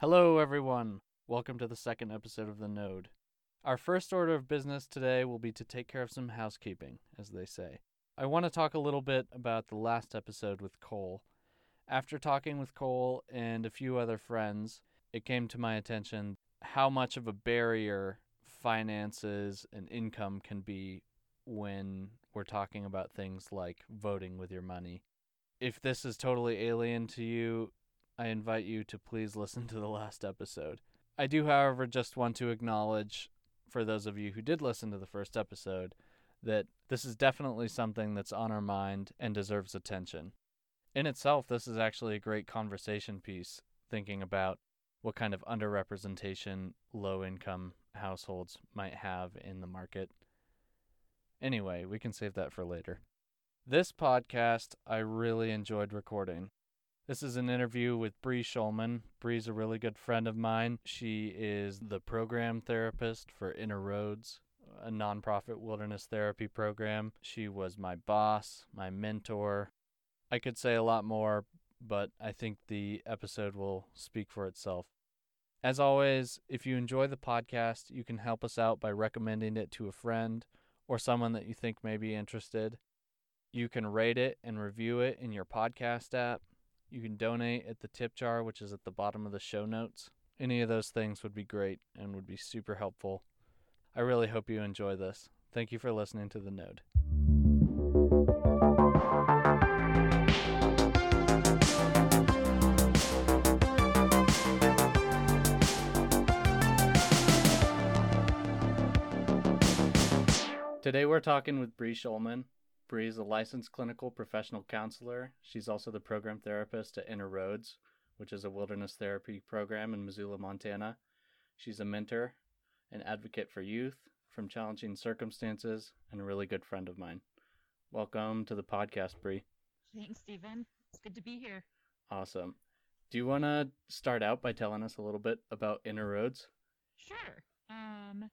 Hello, everyone. Welcome to the second episode of The Node. Our first order of business today will be to take care of some housekeeping, as they say. I want to talk a little bit about the last episode with Cole. After talking with Cole and a few other friends, it came to my attention how much of a barrier finances and income can be when we're talking about things like voting with your money. If this is totally alien to you, I invite you to please listen to the last episode. I do, however, just want to acknowledge, for those of you who did listen to the first episode, that this is definitely something that's on our mind and deserves attention. In itself, this is actually a great conversation piece, thinking about what kind of underrepresentation low income households might have in the market. Anyway, we can save that for later. This podcast I really enjoyed recording. This is an interview with Brie Shulman. Brie's a really good friend of mine. She is the program therapist for Inner Roads, a nonprofit wilderness therapy program. She was my boss, my mentor. I could say a lot more, but I think the episode will speak for itself. As always, if you enjoy the podcast, you can help us out by recommending it to a friend or someone that you think may be interested. You can rate it and review it in your podcast app. You can donate at the tip jar, which is at the bottom of the show notes. Any of those things would be great and would be super helpful. I really hope you enjoy this. Thank you for listening to The Node. Today we're talking with Brie Shulman. Brie is a licensed clinical professional counselor. She's also the program therapist at Inner Roads, which is a wilderness therapy program in Missoula, Montana. She's a mentor, an advocate for youth from challenging circumstances, and a really good friend of mine. Welcome to the podcast, Brie. Thanks, Stephen. It's good to be here. Awesome. Do you want to start out by telling us a little bit about Inner Roads? Sure. Um,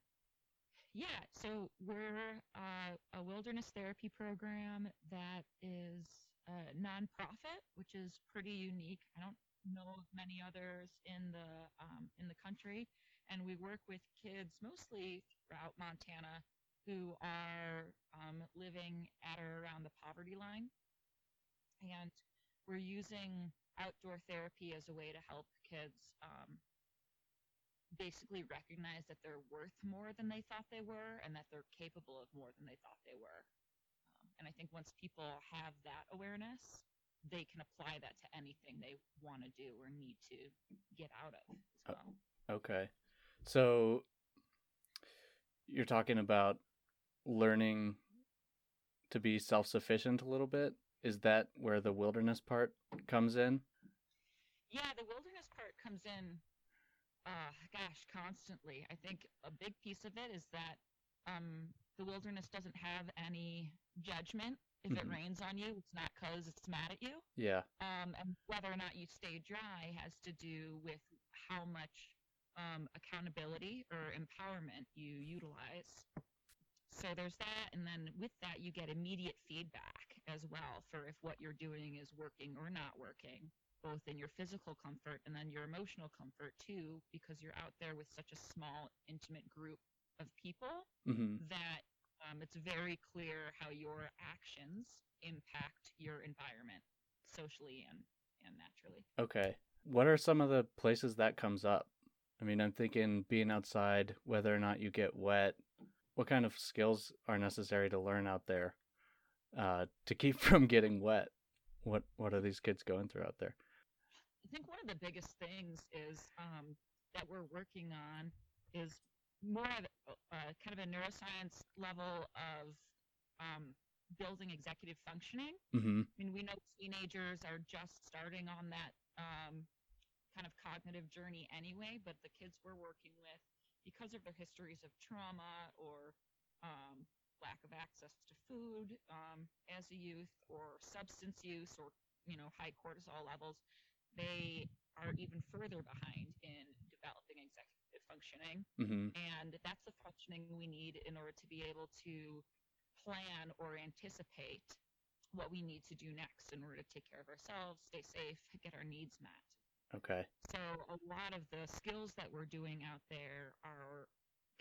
yeah, so we're uh, a wilderness therapy program that is a nonprofit, which is pretty unique. I don't know of many others in the um, in the country, and we work with kids mostly throughout Montana who are um, living at or around the poverty line, and we're using outdoor therapy as a way to help kids um, basically recognize that they're worth more than they thought they were and that they're capable of more than they thought they were. Um, and I think once people have that awareness, they can apply that to anything they want to do or need to get out of as well. Okay. So you're talking about learning to be self sufficient a little bit. Is that where the wilderness part comes in? Yeah, the wilderness part comes in uh, gosh, constantly. I think a big piece of it is that um, the wilderness doesn't have any judgment. If mm-hmm. it rains on you, it's not because it's mad at you. Yeah. Um, and whether or not you stay dry has to do with how much um, accountability or empowerment you utilize. So there's that, and then with that, you get immediate feedback as well for if what you're doing is working or not working both in your physical comfort and then your emotional comfort too, because you're out there with such a small, intimate group of people mm-hmm. that um, it's very clear how your actions impact your environment socially and, and naturally. Okay. What are some of the places that comes up? I mean, I'm thinking being outside, whether or not you get wet, what kind of skills are necessary to learn out there uh, to keep from getting wet? What what are these kids going through out there? I think one of the biggest things is um, that we're working on is more of uh, kind of a neuroscience level of um, building executive functioning. Mm-hmm. I mean, we know teenagers are just starting on that um, kind of cognitive journey anyway, but the kids we're working with, because of their histories of trauma or um, lack of access to food um, as a youth or substance use or you know high cortisol levels they are even further behind in developing executive functioning. Mm-hmm. And that's the functioning we need in order to be able to plan or anticipate what we need to do next in order to take care of ourselves, stay safe, get our needs met. Okay. So a lot of the skills that we're doing out there are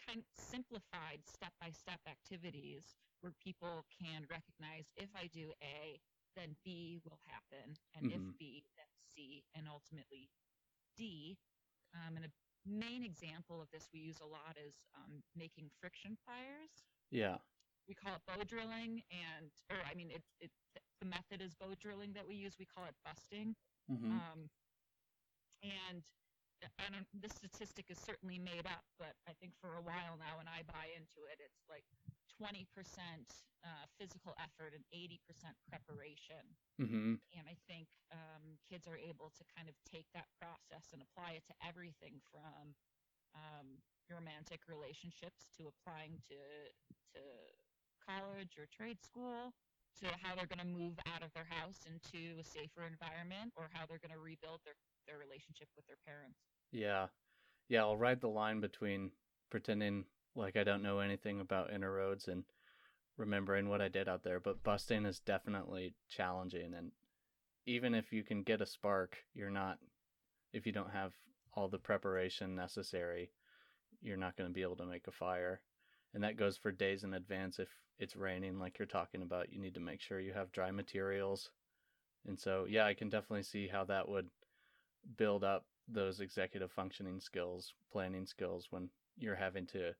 kind of simplified step-by-step activities where people can recognize if I do A, then B will happen, and if Mhm. B, then C, and ultimately D. Um, and a main example of this we use a lot is um, making friction fires. Yeah. We call it bow drilling, and or I mean, it, it the method is bow drilling that we use. We call it busting. Mm-hmm. Um, and I don't, this statistic is certainly made up, but I think for a while now, when I buy into it, it's like 20% uh, physical effort and 80% preparation. mm-hmm. And I think um, kids are able to kind of take that process and apply it to everything from um, romantic relationships to applying to to college or trade school to how they're going to move out of their house into a safer environment or how they're going to rebuild their, their relationship with their parents. Yeah. Yeah, I'll ride the line between pretending like I don't know anything about inner roads and remembering what I did out there, but busting is definitely challenging and even if you can get a spark, you're not if you don't have all the preparation necessary, you're not going to be able to make a fire. And that goes for days in advance if it's raining like you're talking about, you need to make sure you have dry materials. And so, yeah, I can definitely see how that would build up those executive functioning skills, planning skills when you're having to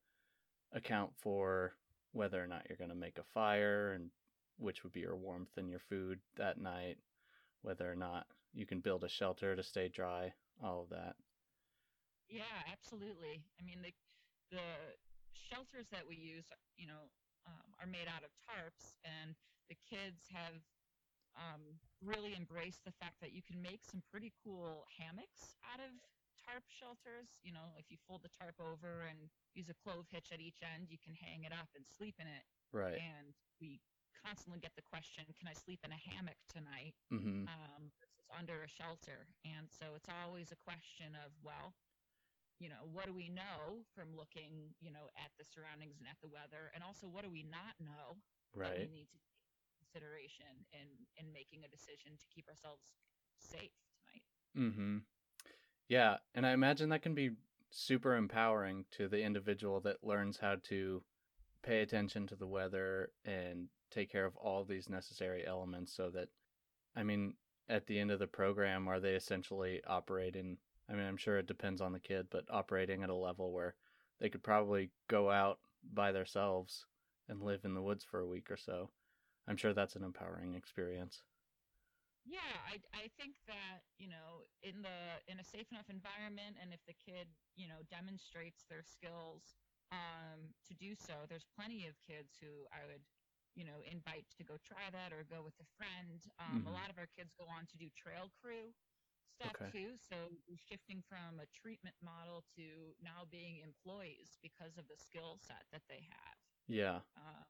account for whether or not you're going to make a fire and which would be your warmth and your food that night, whether or not you can build a shelter to stay dry, all of that. Yeah, absolutely. I mean, the the shelters that we use, you know, um, are made out of tarps, and the kids have um, really embraced the fact that you can make some pretty cool hammocks out of tarp shelters. You know, if you fold the tarp over and use a clove hitch at each end, you can hang it up and sleep in it. Right. And we constantly get the question, "Can I sleep in a hammock tonight?" Mm-hmm. um, versus under a shelter. And so it's always a question of, well, you know, what do we know from looking, you know, at the surroundings and at the weather, and also what do we not know that Right. we need to take consideration in in making a decision to keep ourselves safe tonight. Mm-hmm. Yeah, and I imagine that can be super empowering to the individual that learns how to pay attention to the weather and take care of all these necessary elements so that I mean, at the end of the program are they essentially operating I mean, I'm sure it depends on the kid, but operating at a level where they could probably go out by themselves and live in the woods for a week or so. I'm sure that's an empowering experience. Yeah, I, I think that you know in the in a safe enough environment, and if the kid you know demonstrates their skills um, to do so, there's plenty of kids who I would you know invite to go try that or go with a friend. Um, Mhm. A lot of our kids go on to do trail crew stuff Okay. too, so shifting from a treatment model to now being employees because of the skill set that they have Yeah. uh,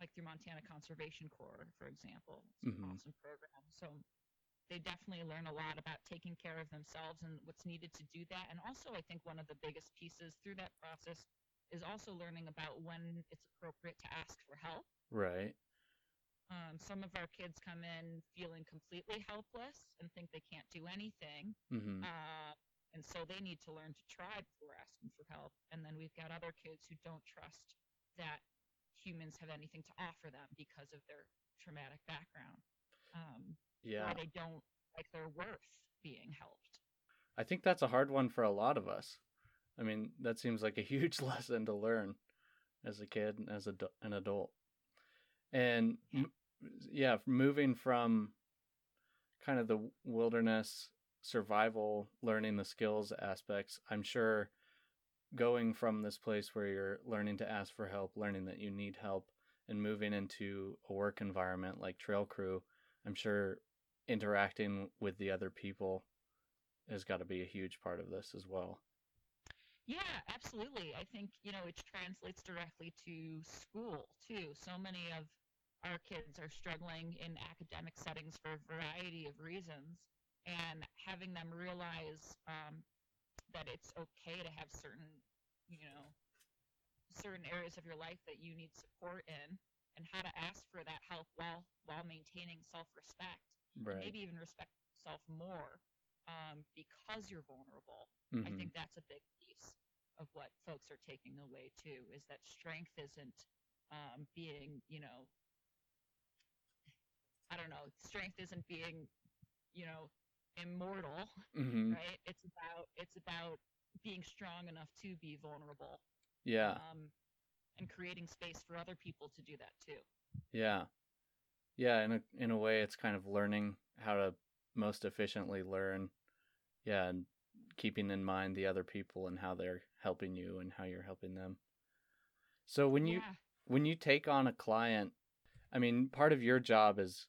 like through Montana Conservation Corps, for example. It's an Mhm. awesome program. So they definitely learn a lot about taking care of themselves and what's needed to do that. And also, I think one of the biggest pieces through that process is also learning about when it's appropriate to ask for help. Right. Um, some of our kids come in feeling completely helpless and think they can't do anything. Mm-hmm. Uh, and so they need to learn to try before asking for help. And then we've got other kids who don't trust that humans have anything to offer them because of their traumatic background. Um, Yeah. Or they don't like their worth being helped. I think that's a hard one for a lot of us. I mean, that seems like a huge lesson to learn as a kid and as a, an adult. And m- yeah, moving from kind of the wilderness survival, learning the skills aspects, I'm sure going from this place where you're learning to ask for help, learning that you need help, and moving into a work environment like Trail Crew, I'm sure interacting with the other people has got to be a huge part of this as well. Yeah, absolutely. I think, you know, it translates directly to school too. So many of our kids are struggling in academic settings for a variety of reasons. And having them realize um, that it's okay to have certain, you know, certain areas of your life that you need support in and how to ask for that help while while maintaining self-respect Right. maybe even respect yourself more um, because you're vulnerable. Mhm. I think that's a big piece of what folks are taking away too is that strength isn't um, being, you know, I don't know, strength isn't being, you know, immortal, Mhm. right? It's about it's about being strong enough to be vulnerable Yeah. um, and creating space for other people to do that too. Yeah. Yeah, in a in a way it's kind of learning how to most efficiently learn. Yeah, and keeping in mind the other people and how they're helping you and how you're helping them. So when you yeah, when you take on a client, I mean, part of your job is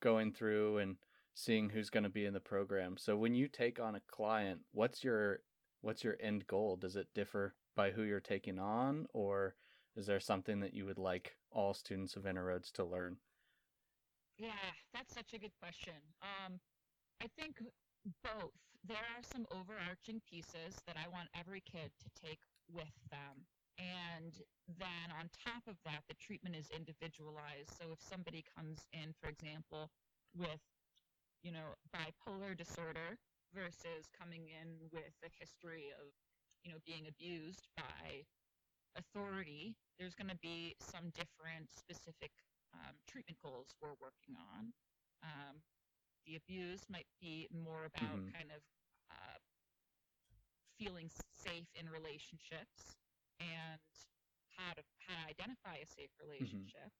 going through and seeing who's going to be in the program. So when you take on a client, what's your what's your end goal? Does it differ by who you're taking on or is there something that you would like all students of Inner-Roads to learn? yeah, that's such a good question. Um, I think both. There are some overarching pieces that I want every kid to take with them. And then on top of that, the treatment is individualized. So if somebody comes in, for example, with, you know, bipolar disorder versus coming in with a history of, you know, being abused by authority, there's going to be some different specific um, treatment goals we're working on. Um, the abuse might be more about Mhm. kind of uh, feeling safe in relationships and how to how to identify a safe relationship.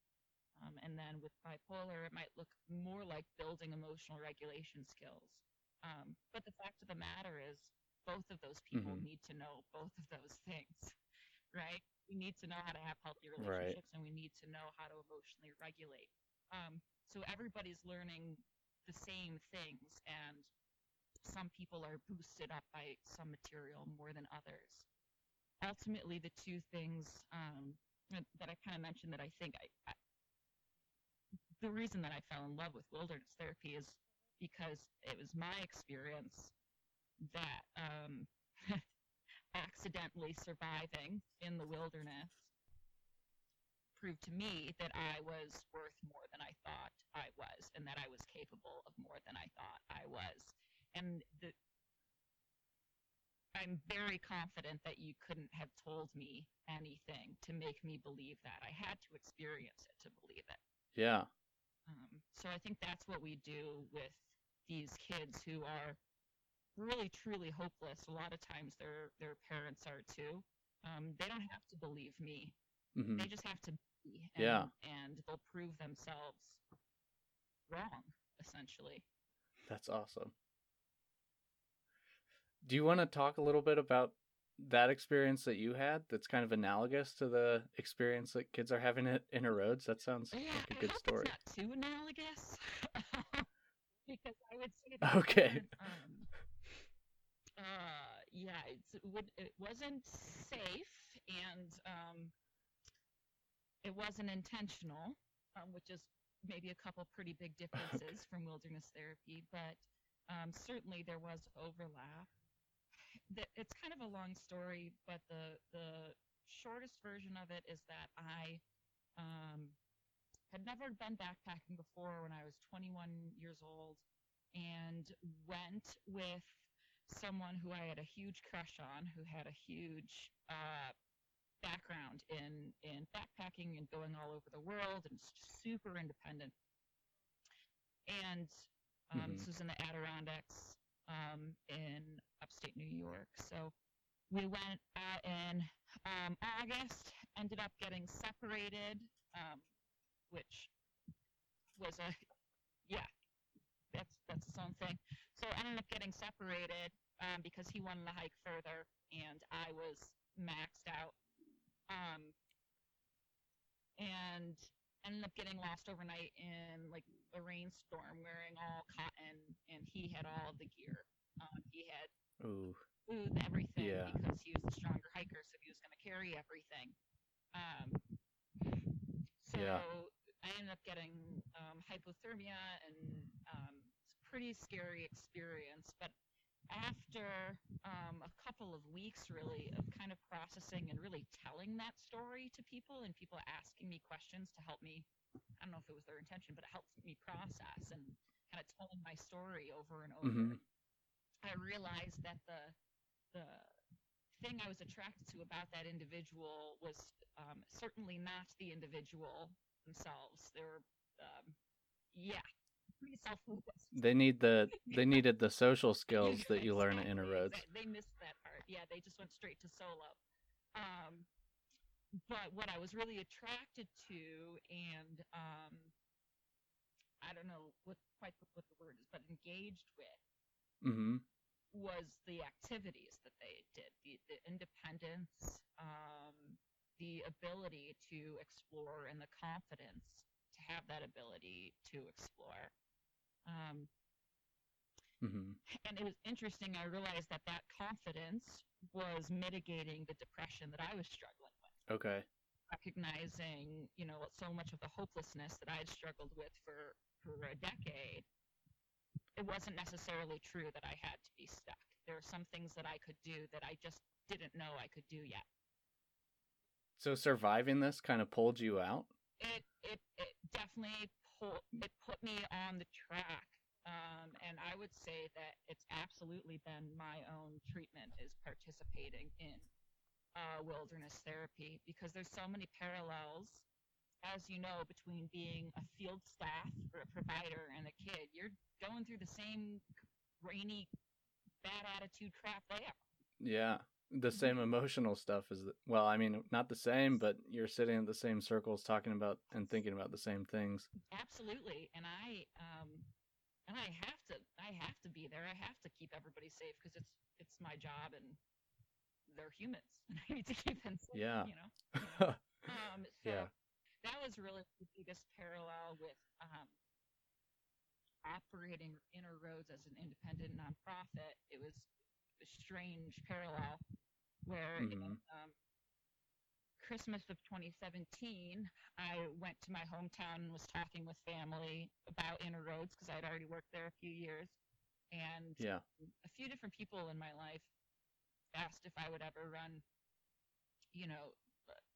Um, and then with bipolar, it might look more like building emotional regulation skills. Um, but the fact of the matter is, both of those people Mhm. need to know both of those things, right? We need to know how to have healthy Right. relationships, and we need to know how to emotionally regulate. Um, so everybody's learning the same things, and some people are boosted up by some material more than others. Ultimately, the two things um, that that I kind of mentioned that I think I, I, the reason that I fell in love with wilderness therapy is because it was my experience that um, accidentally surviving in the wilderness proved to me that I was worth more than I thought I was, and that I was capable of more than I thought I was. And the, I'm very confident that you couldn't have told me anything to make me believe that. I had to experience it to believe it. Yeah. Um, so I think that's what we do with these kids who are really truly hopeless. A lot of times their their parents are too. Um, they don't have to believe me. hmm They just have to be. And, Yeah. And they'll prove themselves wrong, essentially. That's awesome. Do you want to talk a little bit about that experience that you had that's kind of analogous to the experience that kids are having at Inner-Roads? That sounds Yeah, like a good story. it's not too analogous. because I would say that Okay. wasn't, Um, uh, yeah, it, would, it wasn't safe and um, it wasn't intentional, um, which is maybe a couple pretty big differences from wilderness therapy, but um, certainly there was overlap. The- It's kind of a long story, but the the shortest version of it is that I um, had never been backpacking before when I was 21 years old and went with someone who I had a huge crush on, who had a huge uh, background in, in backpacking and going all over the world and super independent. And um, this Mhm. was in the Adirondacks um, in upstate New York. So we went out in um, August, ended up getting separated, um, which was a yeah, that's that's its own thing. So I ended up getting separated um, because he wanted to hike further and I was maxed out. Um, and ended up getting lost overnight in like a rainstorm wearing all cotton and he had all the gear. Um, he had Ooh. food and everything Yeah. because he was the stronger hiker, so he was going to carry everything. Um, so Yeah. I ended up getting um, hypothermia, and um, pretty scary experience. But after um, a couple of weeks, really, of kind of processing and really telling that story to people, and people asking me questions to help me. I don't know if it was their intention, but it helped me process and kind of telling my story over and over Mhm. I realized that the the thing I was attracted to about that individual was um, certainly not the individual themselves. They were, um, yeah. They need the they needed the social skills that you learn at Inner Roads. They missed that part. Yeah, they just went straight to solo. Um, but what I was really attracted to, and um, I don't know what quite what the word is, but engaged with Mm-hmm. was the activities that they did, the, the independence, um, the ability to explore, and the confidence to have that ability to explore. Um, Mm-hmm. and it was interesting. I realized that that confidence was mitigating the depression that I was struggling with. Okay. Recognizing, you know, so much of the hopelessness that I had struggled with for for a decade. It wasn't necessarily true that I had to be stuck. There are some things that I could do that I just didn't know I could do yet. So surviving this kind of pulled you out. It it, it definitely pulled it put me on the track. Um, and I would say that it's absolutely been my own treatment is participating in uh, wilderness therapy because there's so many parallels, as you know, between being a field staff or a provider and a kid. You're going through the same rainy, bad attitude crap they are. Yeah. The same emotional stuff is the, well, I mean, not the same, but you're sitting in the same circles talking about and thinking about the same things. Absolutely, and I um, and I have to I have to be there. I have to keep everybody safe because it's it's my job and they're humans and I need to keep them safe. Yeah. You know. you know? Um, so Yeah. that was really the biggest parallel with um, operating Inner Roads as an independent nonprofit. It was strange parallel where in Mhm. um, Christmas of 2017, I went to my hometown and was talking with family about Inner Roads because I'd already worked there a few years. And yeah. a few different people in my life asked if I would ever run, you know,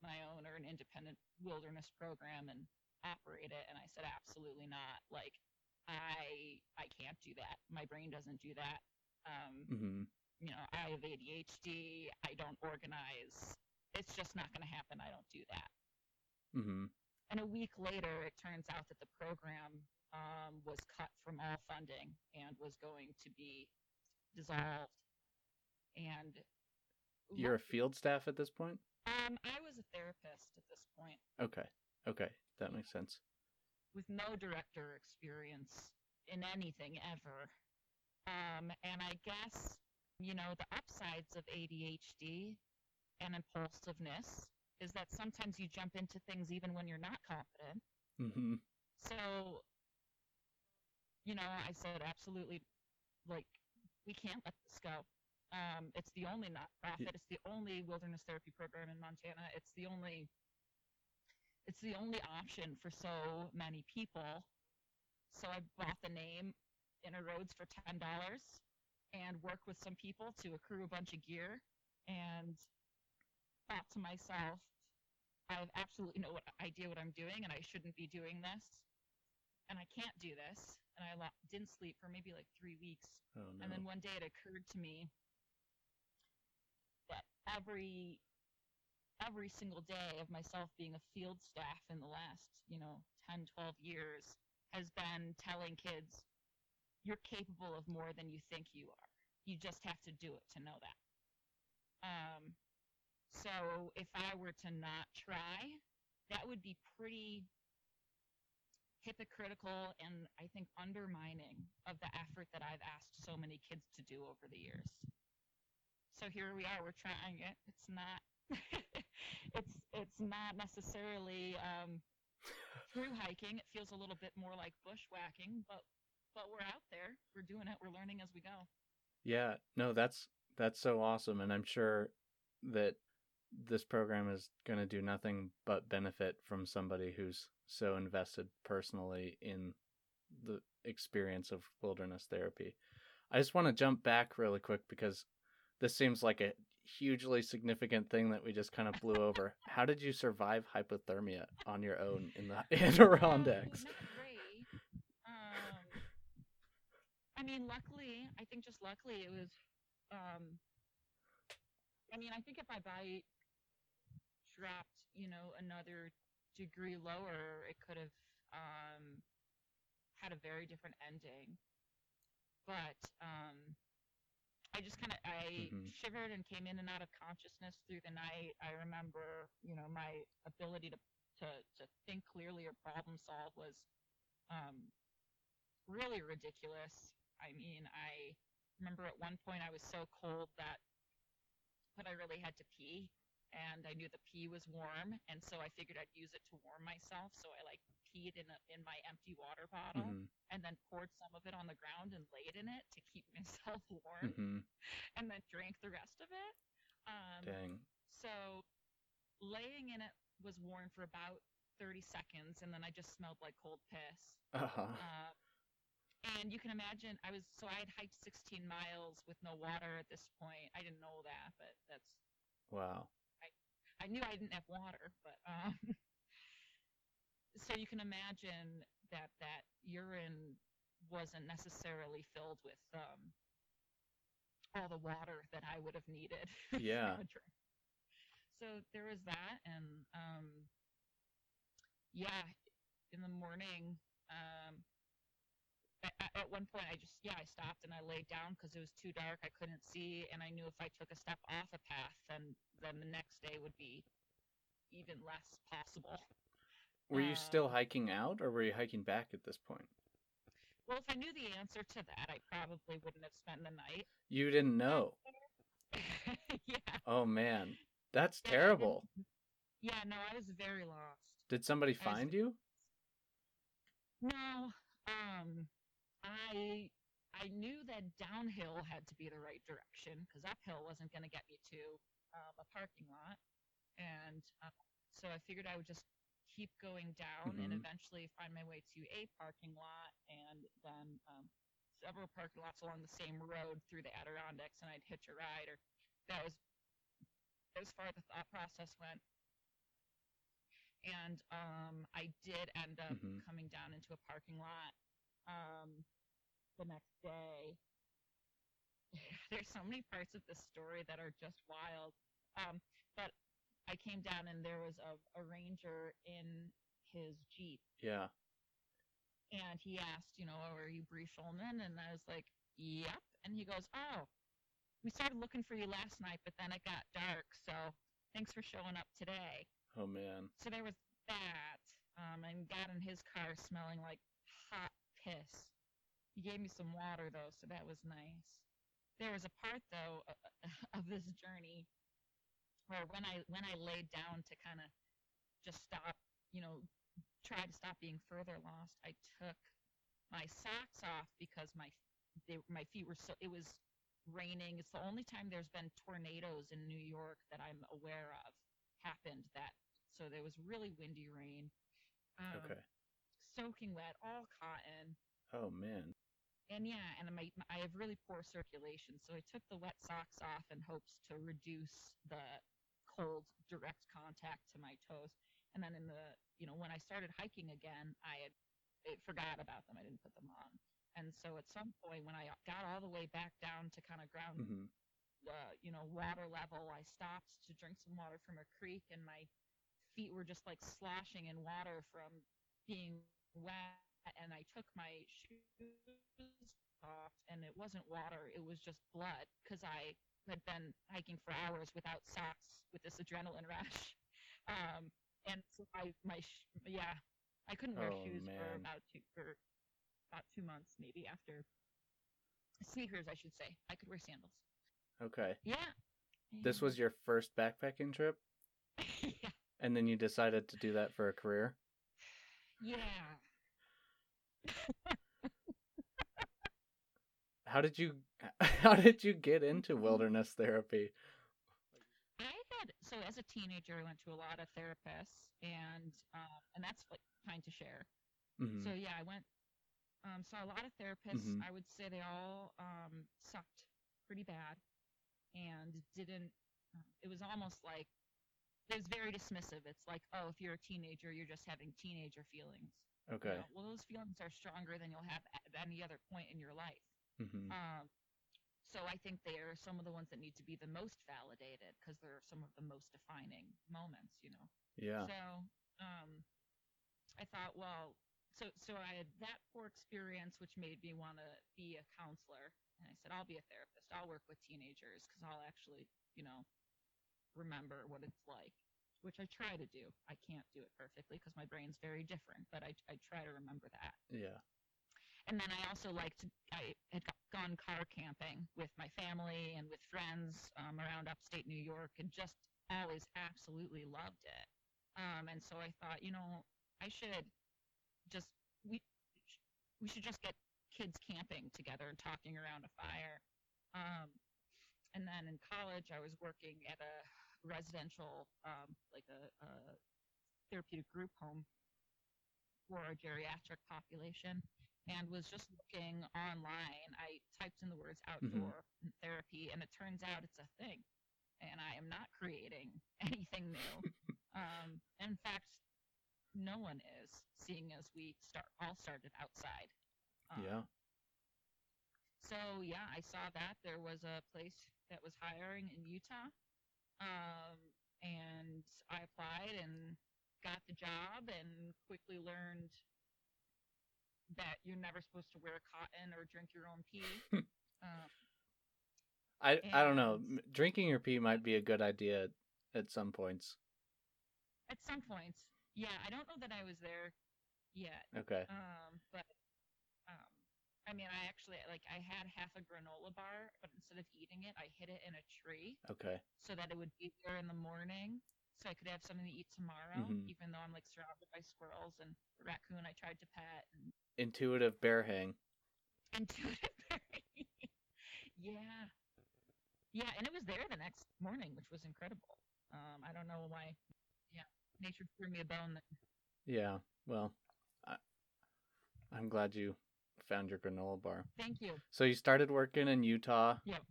my own or an independent wilderness program and operate it. And I said, absolutely not. Like, I I can't do that. My brain doesn't do that. Um, Mm-hmm. You know, I have ADHD. I don't organize. It's just not going to happen. I don't do that. Mm-hmm. And a week later, it turns out that the program um, was cut from all funding and was going to be dissolved. And You're a field staff at this point? um, I was a therapist at this point Okay. Okay. That makes sense. with no director experience in anything ever. Um, and I guess, you know, the upsides of ADHD and impulsiveness is that sometimes you jump into things even when you're not confident. Mm-hmm. So, you know, I said absolutely, like, we can't let this go. Um, it's the only nonprofit. It's the only wilderness therapy program in Montana. It's the only. It's the only option for so many people. So I bought the name Inner Roads for ten dollars, and work with some people to accrue a bunch of gear, and thought to myself, I have absolutely no idea what I'm doing, and I shouldn't be doing this, and I can't do this. And I lo- didn't sleep for maybe like three weeks. Oh no. And then one day it occurred to me that every every single day of myself being a field staff in the last, you know, 10, 12 years has been telling kids you're capable of more than you think you are. You just have to do it to know that. Um, so if I were to not try, that would be pretty hypocritical and I think undermining of the effort that I've asked so many kids to do over the years. So here we are, we're trying it. It's not it's it's not necessarily um, through hiking. It feels a little bit more like bushwhacking, but but we're out there. We're doing it. We're learning as we go. Yeah, no, that's that's so awesome, and I'm sure that this program is going to do nothing but benefit from somebody who's so invested personally in the experience of wilderness therapy. I just want to jump back really quick because this seems like a hugely significant thing that we just kind of blew over. How did you survive hypothermia on your own in the Adirondacks? Um, not great. Um, I mean, luckily, I think just luckily it was. Um, I mean, I think if my bite dropped, you know, another degree lower, it could have um, had a very different ending. But um, I just kind of I Mhm. shivered and came in and out of consciousness through the night. I remember, you know, my ability to to, to think clearly or problem solve was um, really ridiculous. I mean, I remember at one point I was so cold that that I really had to pee, and I knew the pee was warm, and so I figured I'd use it to warm myself. So I like peed in a, in my empty water bottle, Mhm. and then poured some of it on the ground and laid in it to keep myself warm, Mhm. and then drank the rest of it. Um, Dang. so laying in it was warm for about 30 seconds, and then I just smelled like cold piss. Uh-huh. Uh, and you can imagine, I was so I had hiked 16 miles with no water at this point. I didn't know that, but that's Wow. I knew I didn't have water, but um, so you can imagine that that urine wasn't necessarily filled with um, all the water that I would have needed. Yeah. So there was that, and um, yeah, in the morning, um, at one point I just yeah I stopped and I laid down because it was too dark. I couldn't see, and I knew if I took a step off a path, then then the next day would be even less possible. Were you still Um, hiking out or were you hiking back at this point? Well, if I knew the answer to that, I probably wouldn't have spent the night. You didn't know. yeah. Oh man. That's Yeah, terrible. Yeah, no, I was very lost. Did somebody I was- find you? No, um, I I knew that downhill had to be the right direction because uphill wasn't going to get me to um, a parking lot, and uh, so I figured I would just keep going down and Mhm. eventually find my way to a parking lot, and then um, several parking lots along the same road through the Adirondacks, and I'd hitch a ride. Or that was as far the thought process went. And um, I did end up Mhm. coming down into a parking lot um, the next day. There's so many parts of this story that are just wild. Um, but I came down and there was a, a ranger in his Jeep. Yeah. And he asked, you know, oh, are you Brie Shulman? And I was like, yep. And he goes, oh, we started looking for you last night, but then it got dark. So thanks for showing up today. Oh man. So there was that. Um, and got in his car smelling like hot piss. He gave me some water though, so that was nice. There was a part though of this journey where when I when I laid down to kind of just stop, you know, try to stop being further lost, I took my socks off because my they, my feet were so it was raining. It's the only time there's been tornadoes in New York that I'm aware of happened that so there was really windy rain. Um, Okay. Soaking wet, all cotton. Oh man. And yeah, and my, I have really poor circulation, so I took the wet socks off in hopes to reduce the cold direct contact to my toes. And then in the, you know, when I started hiking again, I had I forgot about them. I didn't put them on. And so at some point, when I got all the way back down to kind of ground, hmm uh, you know, water level, I stopped to drink some water from a creek, and my feet were just like sloshing in water from being wet. And I took my shoes off, and it wasn't water; it was just blood because I had been hiking for hours without socks with this adrenaline rush. Um, and so I, my, sh- yeah, I couldn't wear Oh, shoes for about two, for about two months, maybe after sneakers, I should say. I could wear sandals. Okay. Yeah. This was your first backpacking trip yeah. and then you decided to do that for a career? Yeah. How did you how did you get into wilderness therapy? I had so as a teenager, I went to a lot of therapists, and um, and that's like fine to share. Mhm. So yeah, I went um, saw a lot of therapists. Mhm. I would say they all um, sucked pretty bad, and didn't. Um, it was almost like it was very dismissive. It's like, oh, if you're a teenager, you're just having teenager feelings. You Okay. know. Well, those feelings are stronger than you'll have at any other point in your life. Mm-hmm. Um, so I think they are some of the ones that need to be the most validated because they're some of the most defining moments, you know. Yeah. So um, I thought, well, so so I had that poor experience, which made me want to be a counselor. And I said, I'll be a therapist. I'll work with teenagers because I'll actually, you know, remember what it's like, which I try to do. I can't do it perfectly because my brain's very different, but I, I try to remember that. Yeah. And then I also liked, I had gone car camping with my family and with friends um, around upstate New York and just always absolutely loved it. Um, and so I thought, you know, I should just, we, we should just get kids camping together and talking around a fire. Um, and then in college, I was working at a residential, um, like a, a therapeutic group home for a geriatric population and was just looking online. I typed in the words outdoor therapy, and it turns out it's a thing. And I am not creating anything new. um, in fact, no one is, seeing as we start all started outside. Um, Yeah. So yeah, I saw that there was a place that was hiring in Utah, um, and I applied and got the job, and quickly learned that you're never supposed to wear cotton or drink your own pee. um, I I don't know. Drinking your pee might be a good idea at some points. at some points, yeah, I don't know that I was there yet, Okay. um, but I mean, I actually like I had half a granola bar, but instead of eating it, I hid it in a tree. Okay. so that it would be there in the morning so I could have something to eat tomorrow, Mhm. even though I'm like surrounded by squirrels and raccoon I tried to pet and Intuitive bear hang. intuitive berry. yeah. Yeah, and it was there the next morning, which was incredible. Um, I don't know why. Yeah, nature threw me a bone. Yeah. Well, I, I'm glad you found your granola bar. thank you. So you started working in Utah. Yep.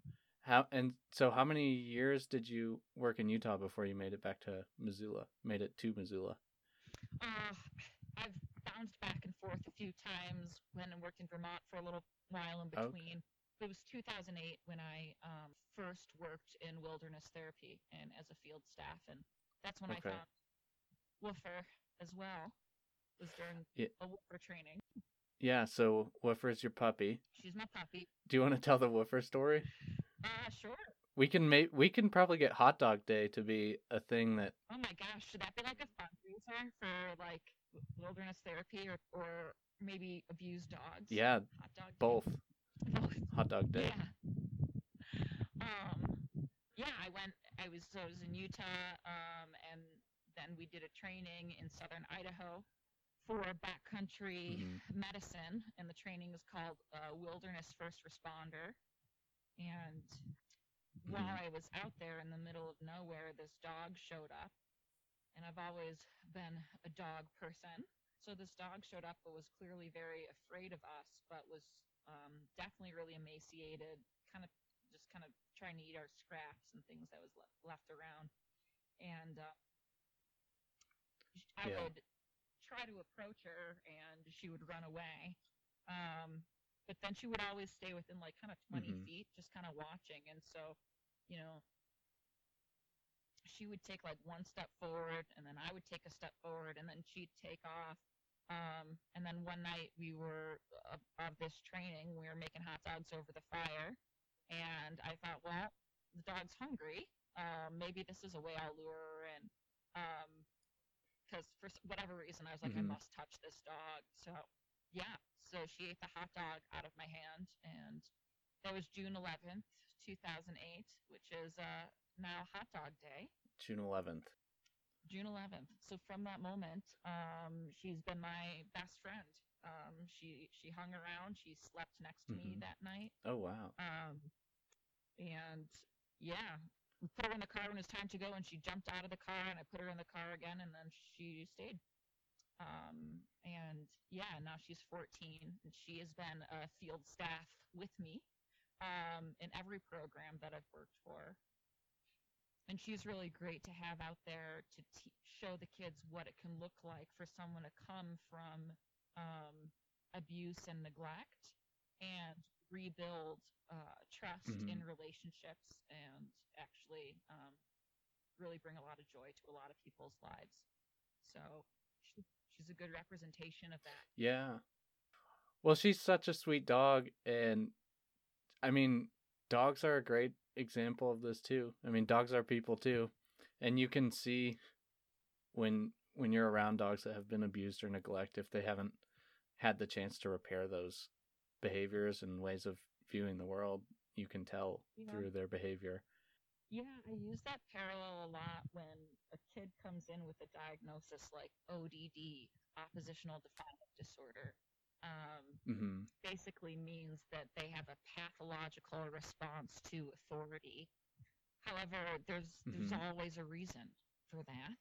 How and so how many years did you work in Utah before you made it back to Missoula? Made it to Missoula. Uh, I've bounced back and forth a few times when I worked in Vermont for a little while in Okay. between. It was 2008 when I um, first worked in wilderness therapy and as a field staff, and that's when Okay. I found Woofer as well. Was during Yeah. a Woofer training. Yeah. So Woofer's your puppy. She's my puppy. Do you want to tell the Woofer story? Uh, sure. We can make we can probably get Hot Dog Day to be a thing that Oh my gosh, should that be like a fundraiser for like wilderness therapy or, or maybe abused dogs? yeah Hot dog. day? both Both. Hot Dog Day. Yeah. Um, yeah, I went. I was. I was in Utah, um, and then we did a training in southern Idaho for backcountry Mhm. medicine, and the training is called uh, Wilderness First Responder. And while Mhm. I was out there in the middle of nowhere, this dog showed up, and I've always been a dog person. So this dog showed up, but was clearly very afraid of us, but was um, definitely really emaciated, kind of just kind of trying to eat our scraps and things that was left, left around. And uh, I Yeah. would try to approach her, and she would run away. Um, but then she would always stay within like kind of 20 Mhm. feet, just kind of watching. And so, you know, she would take like one step forward, and then I would take a step forward, and then she'd take off. Um, and then one night we were of, of this training, we were making hot dogs over the fire, and I thought, well, the dog's hungry. Um, maybe this is a way I'll lure her in. Um, because for whatever reason, I was like, Mhm. I must touch this dog. So, yeah. So she ate the hot dog out of my hand, and that was June 11th, 2008, which is uh, now Hot Dog Day. June 11th. June 11th. So from that moment, um, she's been my best friend. Um, she she hung around. She slept next to me Mhm. that night. Oh wow. Um, and yeah, put her in the car when it was time to go, and she jumped out of the car, and I put her in the car again, and then she stayed. Um, and yeah, now she's 14, and she has been a field staff with me um, in every program that I've worked for. And she's really great to have out there to show the kids what it can look like for someone to come from um, abuse and neglect and rebuild uh, trust Mhm. in relationships and actually um, really bring a lot of joy to a lot of people's lives. So she, she's a good representation of that. Yeah. Well, she's such a sweet dog, and I mean, dogs are a great example of this too. I mean, dogs are people too, and you can see when when you're around dogs that have been abused or neglected if they haven't had the chance to repair those behaviors and ways of viewing the world, you can tell Yeah. through their behavior. Yeah, I use that parallel a lot when a kid comes in with a diagnosis like ODD, oppositional defiant disorder. Um, hmm basically means that they have a pathological response to authority. However, there's there's Mhm. always a reason for that.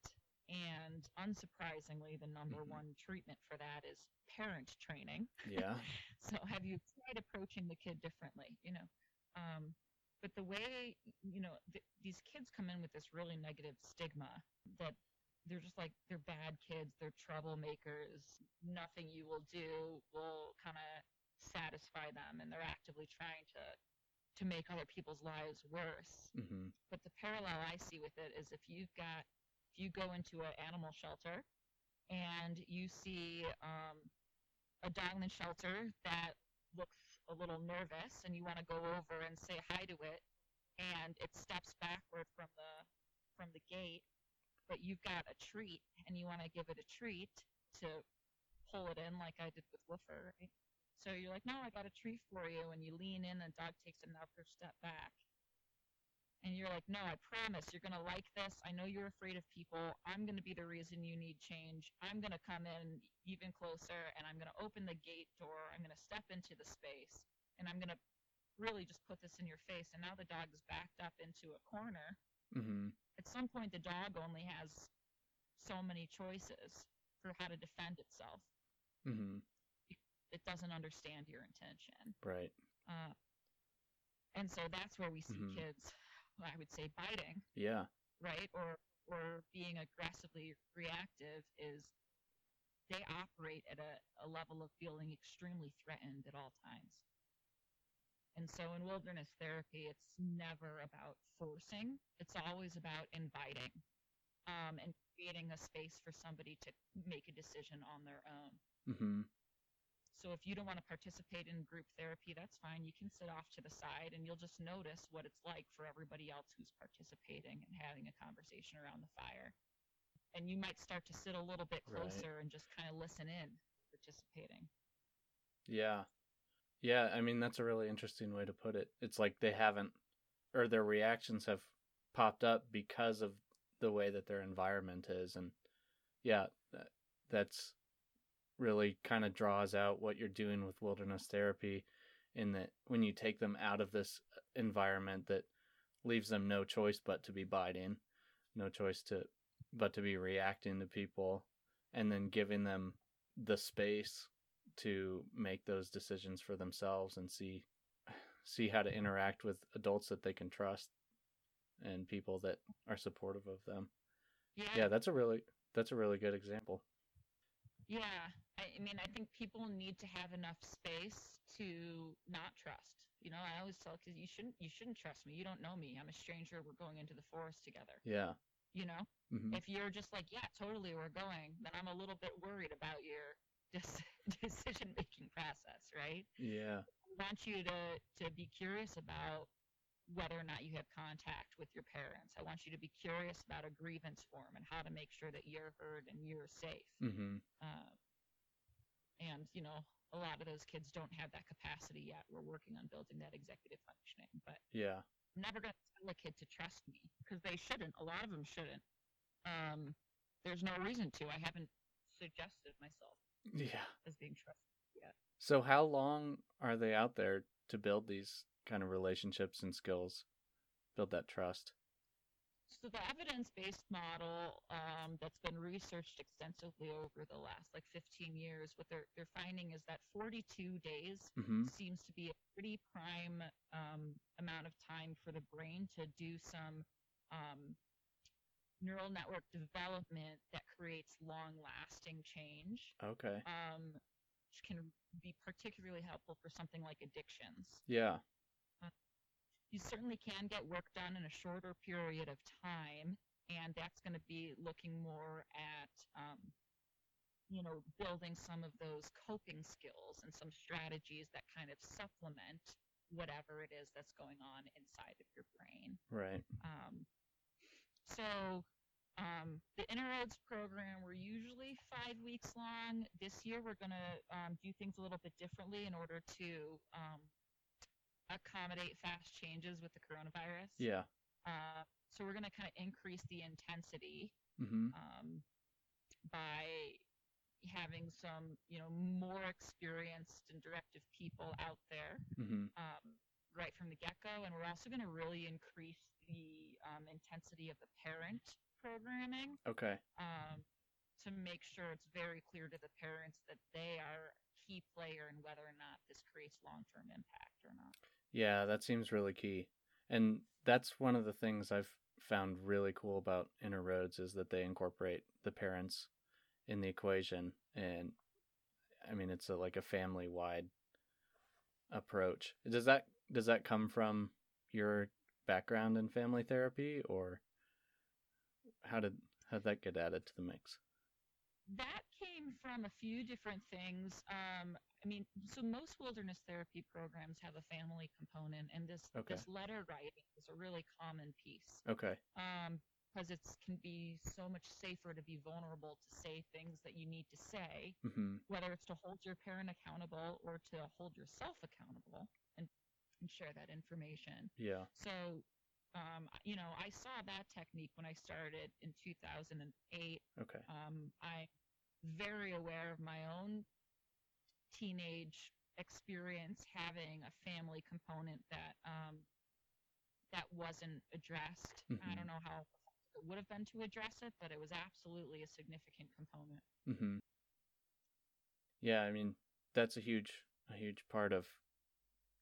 And unsurprisingly, the number Mhm. one treatment for that is parent training. Yeah. So have you tried approaching the kid differently? You know, um, but the way you know th- these kids come in with this really negative stigma that they're just like they're bad kids, they're troublemakers. Nothing you will do will kind of satisfy them, and they're actively trying to to make other people's lives worse. hmm But the parallel I see with it is if you've got if you go into an animal shelter and you see um, a dog in the shelter that looks a little nervous and you want to go over and say hi to it and it steps backward from the from the gate but you've got a treat and you want to give it a treat to pull it in like I did with Woofer right? so you're like no I got a treat for you and you lean in and the dog takes another step back and you're like, no, I promise you're going to like this. I know you're afraid of people. I'm going to be the reason you need change. I'm going to come in even closer and I'm going to open the gate door. I'm going to step into the space and I'm going to really just put this in your face. And now the dog is backed up into a corner. hmm At some point, the dog only has so many choices for how to defend itself. hmm It doesn't understand your intention. Right. Uh, and so that's where we see Mhm. kids, I would say, biting. Yeah. right or or being aggressively reactive is they operate at a, a level of feeling extremely threatened at all times and so in wilderness therapy it's never about forcing it's always about inviting um, and creating a space for somebody to make a decision on their own hmm so if you don't want to participate in group therapy, that's fine. You can sit off to the side and you'll just notice what it's like for everybody else who's participating and having a conversation around the fire. And you might start to sit a little bit Right. closer and just kind of listen in, participating. Yeah. Yeah, I mean that's a really interesting way to put it. It's like they haven't or their reactions have popped up because of the way that their environment is and yeah, that, that's really kind of draws out what you're doing with wilderness therapy in that when you take them out of this uh, environment that leaves them no choice but to be biting, no choice to but to be reacting to people and then giving them the space to make those decisions for themselves and see see how to mm-hmm. interact with adults that they can trust and people that are supportive of them. Yeah. Yeah, that's a really that's a really good example. Yeah, I, mean, I think people need to have enough space to not trust. You know, I always tell kids, you shouldn't, you shouldn't trust me. You don't know me. I'm a stranger. We're going into the forest together. Yeah. You know, hmm if you're just like, yeah, totally, we're going, then I'm a little bit worried about your dis- decision making process, right? Yeah. I want you to to be curious about whether or not you have contact with your parents. I want you to be curious about a grievance form and how to make sure that you're heard and you're safe. hmm Uh, and you know, a lot of those kids don't have that capacity yet. We're working on building that executive functioning, but Yeah. I'm never going to tell a kid to trust me because they shouldn't. A lot of them shouldn't. Um, there's no reason to. I haven't suggested myself Yeah. as being trusted yet. So how long are they out there to build these kind of relationships and skills? Build that trust. So the evidence-based model um, that's been researched extensively over the last like 15 years, what they're they're finding is that 42 days hmm seems to be a pretty prime um, amount of time for the brain to do some um, neural network development that creates long-lasting change. Okay. Um, which can be particularly helpful for something like addictions. Yeah. You certainly can get work done in a shorter period of time, and that's going to be looking more at, um, you know, building some of those coping skills and some strategies that kind of supplement whatever it is that's going on inside of your brain. Right. Um, so um, the Inner Roads program were usually five weeks long. This year we're going to um, do things a little bit differently in order to um, accommodate fast changes with the coronavirus. Yeah. Uh, so we're going to kind of increase the intensity Mm-hmm. um, by having some, you know, more experienced and directive people out there Mm-hmm. um, right from the get-go, and we're also going to really increase the um, intensity of the parent programming Okay. um, to make sure it's very clear to the parents that they are a key player in whether or not this creates long-term impact or not. Yeah, that seems really key. And that's one of the things I've found really cool about Inner Roads is that they incorporate the parents in the equation and I mean it's a, like a family wide approach. Does that does that come from your background in family therapy or how did how did that get added to the mix? That came from a few different things. Um, I mean, so most wilderness therapy programs have a family component, and this Okay. this letter writing is a really common piece. Okay. um, because it can be so much safer to be vulnerable to say things that you need to say, Mhm. whether it's to hold your parent accountable or to hold yourself accountable and, and share that information. Yeah. So, um, you know, I saw that technique when I started in 2008. Okay. Um, I'm very aware of my own teenage experience having a family component that um, that wasn't addressed. I Mhm. don't know how it would have been to address it, but it was absolutely a significant component. Mhm. Yeah, I mean, that's a huge a huge part of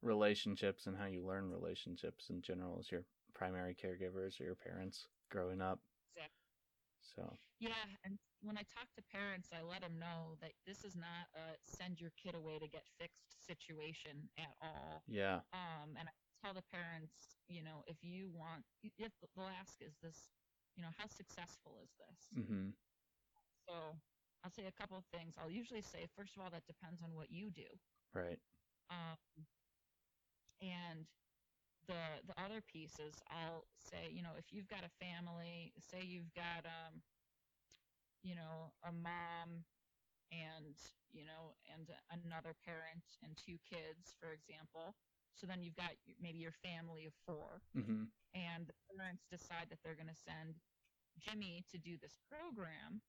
relationships and how you learn relationships in general is your primary caregivers or your parents growing up. Exactly. So, Yeah, and when I talk to parents, I let them know that this is not a send your kid away to get fixed situation at all. yeah. Um, and I tell the parents, you know, if you want, if they'll ask, is this, you know, how successful is this? Mhm. So I'll say a couple of things. I'll usually say, first of all, that depends on what you do. Right. Um, and the the other pieces, I'll say, you know, if you've got a family, say you've got um, you know, a mom and you know, and another parent and two kids, for example. So then you've got maybe your family of four, Mhm. and the parents decide that they're going to send Jimmy to do this program.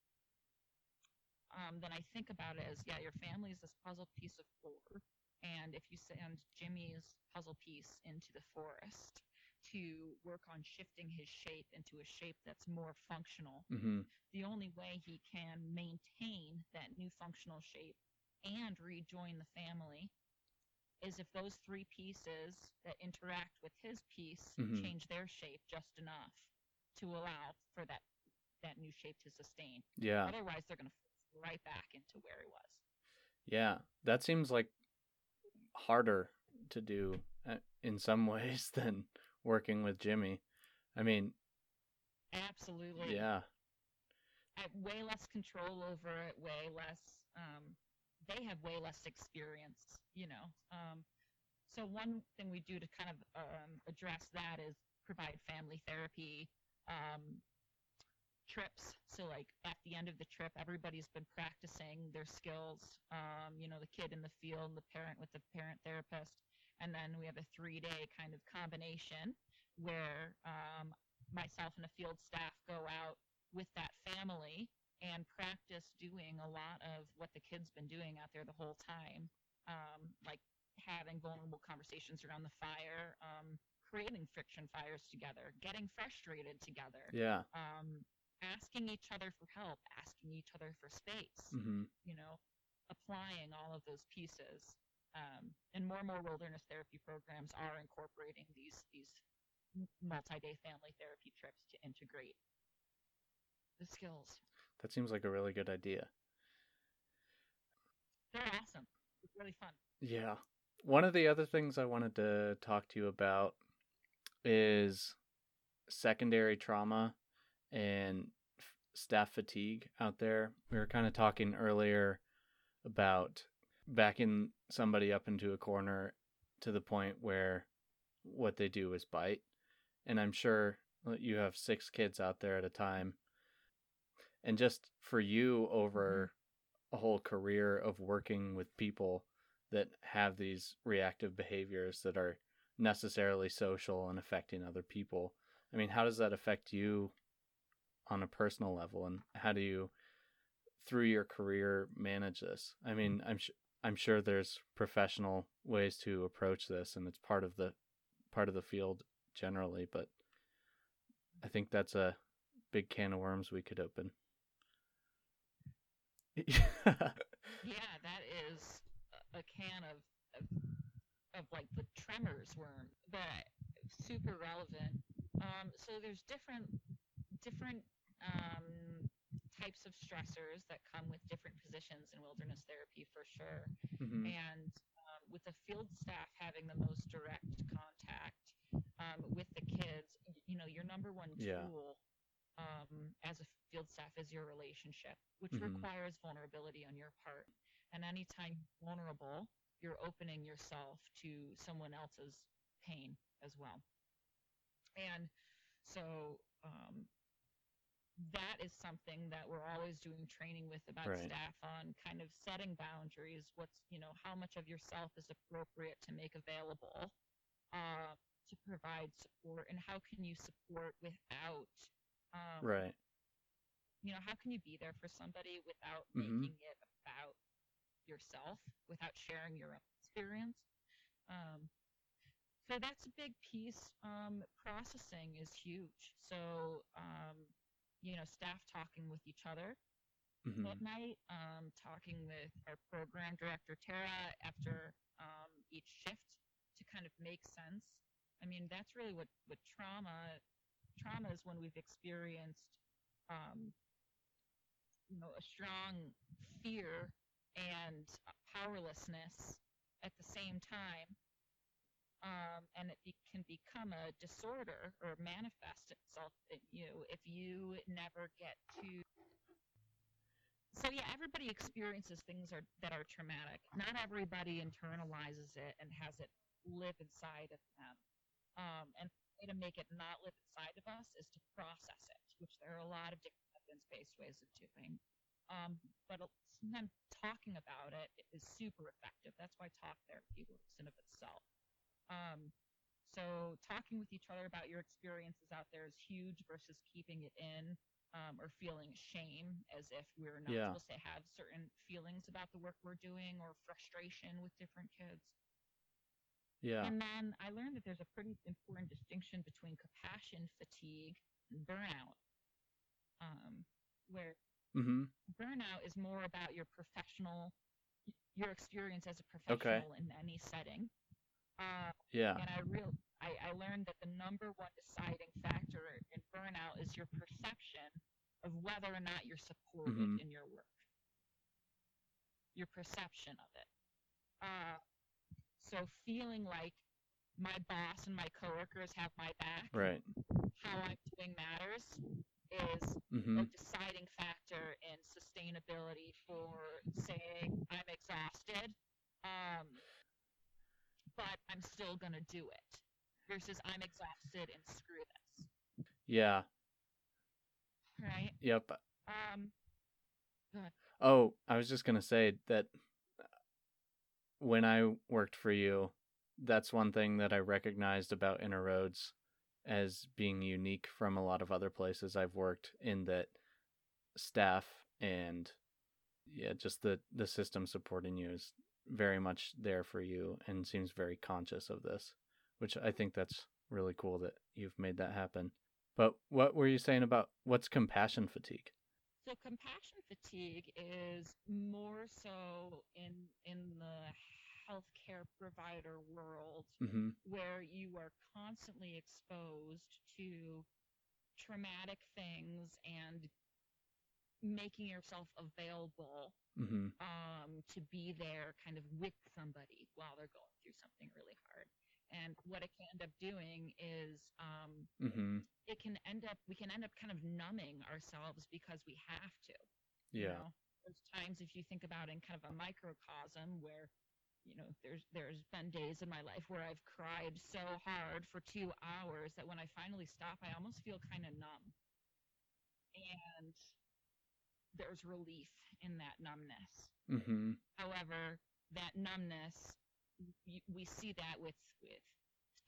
Um, then I think about it as yeah, your family is this puzzle piece of four, and if you send Jimmy's puzzle piece into the forest to work on shifting his shape into a shape that's more functional, Mhm. the only way he can maintain that new functional shape and rejoin the family is if those three pieces that interact with his piece Mhm. change their shape just enough to allow for that that new shape to sustain. Yeah. Otherwise, they're going to fall right back into where he was. Yeah. That seems like harder to do uh, in some ways than working with Jimmy. I mean, Absolutely. yeah. I way less control over it, way less. Um, they have way less experience, you know. Um, so one thing we do to kind of um, address that is provide family therapy um, trips. So like at the end of the trip, everybody's been practicing their skills. Um, you know, the kid in the field, the parent with the parent therapist, and then we have a three-day kind of combination where um, myself and the field staff go out with that family and practice doing a lot of what the kid's been doing out there the whole time, um, like having vulnerable conversations around the fire, um, creating friction fires together, getting frustrated together, Yeah. um, asking each other for help, asking each other for space, Mhm. you know, applying all of those pieces. Um, and more and more wilderness therapy programs are incorporating these these multi-day family therapy trips to integrate the skills. That seems like a really good idea. they're awesome. It's really fun. Yeah. One of the other things I wanted to talk to you about is secondary trauma and f- staff fatigue out there. We were kind of talking earlier about backing somebody up into a corner to the point where what they do is bite. And I'm sure you have six kids out there at a time. And just for you mm-hmm. over a whole career of working with people that have these reactive behaviors that are necessarily social and affecting other people. I mean, how does that affect you on a personal level and how do you through your career manage this? I mean, I'm sure I'm sure there's professional ways to approach this and it's part of the part of the field generally, but I think that's a big can of worms we could open. Yeah, that is a- a can of, of of like the tremors worm, but super relevant. Um, so there's different different um, types of stressors that come with different positions in wilderness therapy for sure. Mhm. And um, with the field staff having the most direct contact um, with the kids, you know, your number one Yeah. tool um, as a field staff is your relationship, which Mhm. requires vulnerability on your part. And anytime vulnerable, you're opening yourself to someone else's pain as well. And so um, that is something that we're always doing training with about Right. staff on kind of setting boundaries. What's, you know, how much of yourself is appropriate to make available uh, to provide support, and how can you support without, um, Right. you know, how can you be there for somebody without Mhm. making it about yourself, without sharing your own experience? Um, so that's a big piece. Um, processing is huge. So, um, you know, staff talking with each other Mhm. at night, um, talking with our program director, Tara, after um, each shift to kind of make sense. I mean, that's really what, what trauma, trauma is when we've experienced, um, you know, a strong fear and powerlessness at the same time. Um, and it can become a disorder or manifest itself in you if you never get to so yeah, everybody experiences things are, that are traumatic. Not everybody internalizes it and has it live inside of them. Um, and the way to make it not live inside of us is to process it, which there are a lot of different evidence-based ways of doing. Um, but sometimes talking about it is super effective. That's why talk therapy works in of itself. Um, so talking with each other about your experiences out there is huge versus keeping it in um, or feeling shame as if we're not Yeah. supposed to have certain feelings about the work we're doing or frustration with different kids. Yeah. And then I learned that there's a pretty important distinction between compassion fatigue and burnout, um, where Mhm. burnout is more about your professional, your experience as a Okay. professional in any setting. Uh, Yeah. and I real I, I learned that the number one deciding factor in burnout is your perception of whether or not you're supported Mhm. in your work. Your perception of it. Uh, so feeling like my boss and my coworkers have my back, Right. how I'm doing matters, is a Mhm. deciding factor in sustainability for saying I'm exhausted, um, but I'm still going to do it versus I'm exhausted and screw this, Yeah. right? Yep. Um, Oh, I was just gonna say that when I worked for you, that's one thing that I recognized about Inner Roads as being unique from a lot of other places I've worked in that staff and yeah, just the the system supporting you is very much there for you and seems very conscious of this, which I think that's really cool that you've made that happen. But what were you saying about what's compassion fatigue? so compassion fatigue is more so in in the healthcare provider world Mm-hmm. where you are constantly exposed to traumatic things and making yourself available Mhm. um, to be there kind of with somebody while they're going through something really hard. And what it can end up doing is um, Mhm. it can end up we can end up kind of numbing ourselves because we have to. you Yeah. know? There's times if you think about in kind of a microcosm where you know there's there's been days in my life where I've cried so hard for two hours that when I finally stop I almost feel kind of numb. And there's relief in that numbness. Mhm. However, that numbness, we see that with, with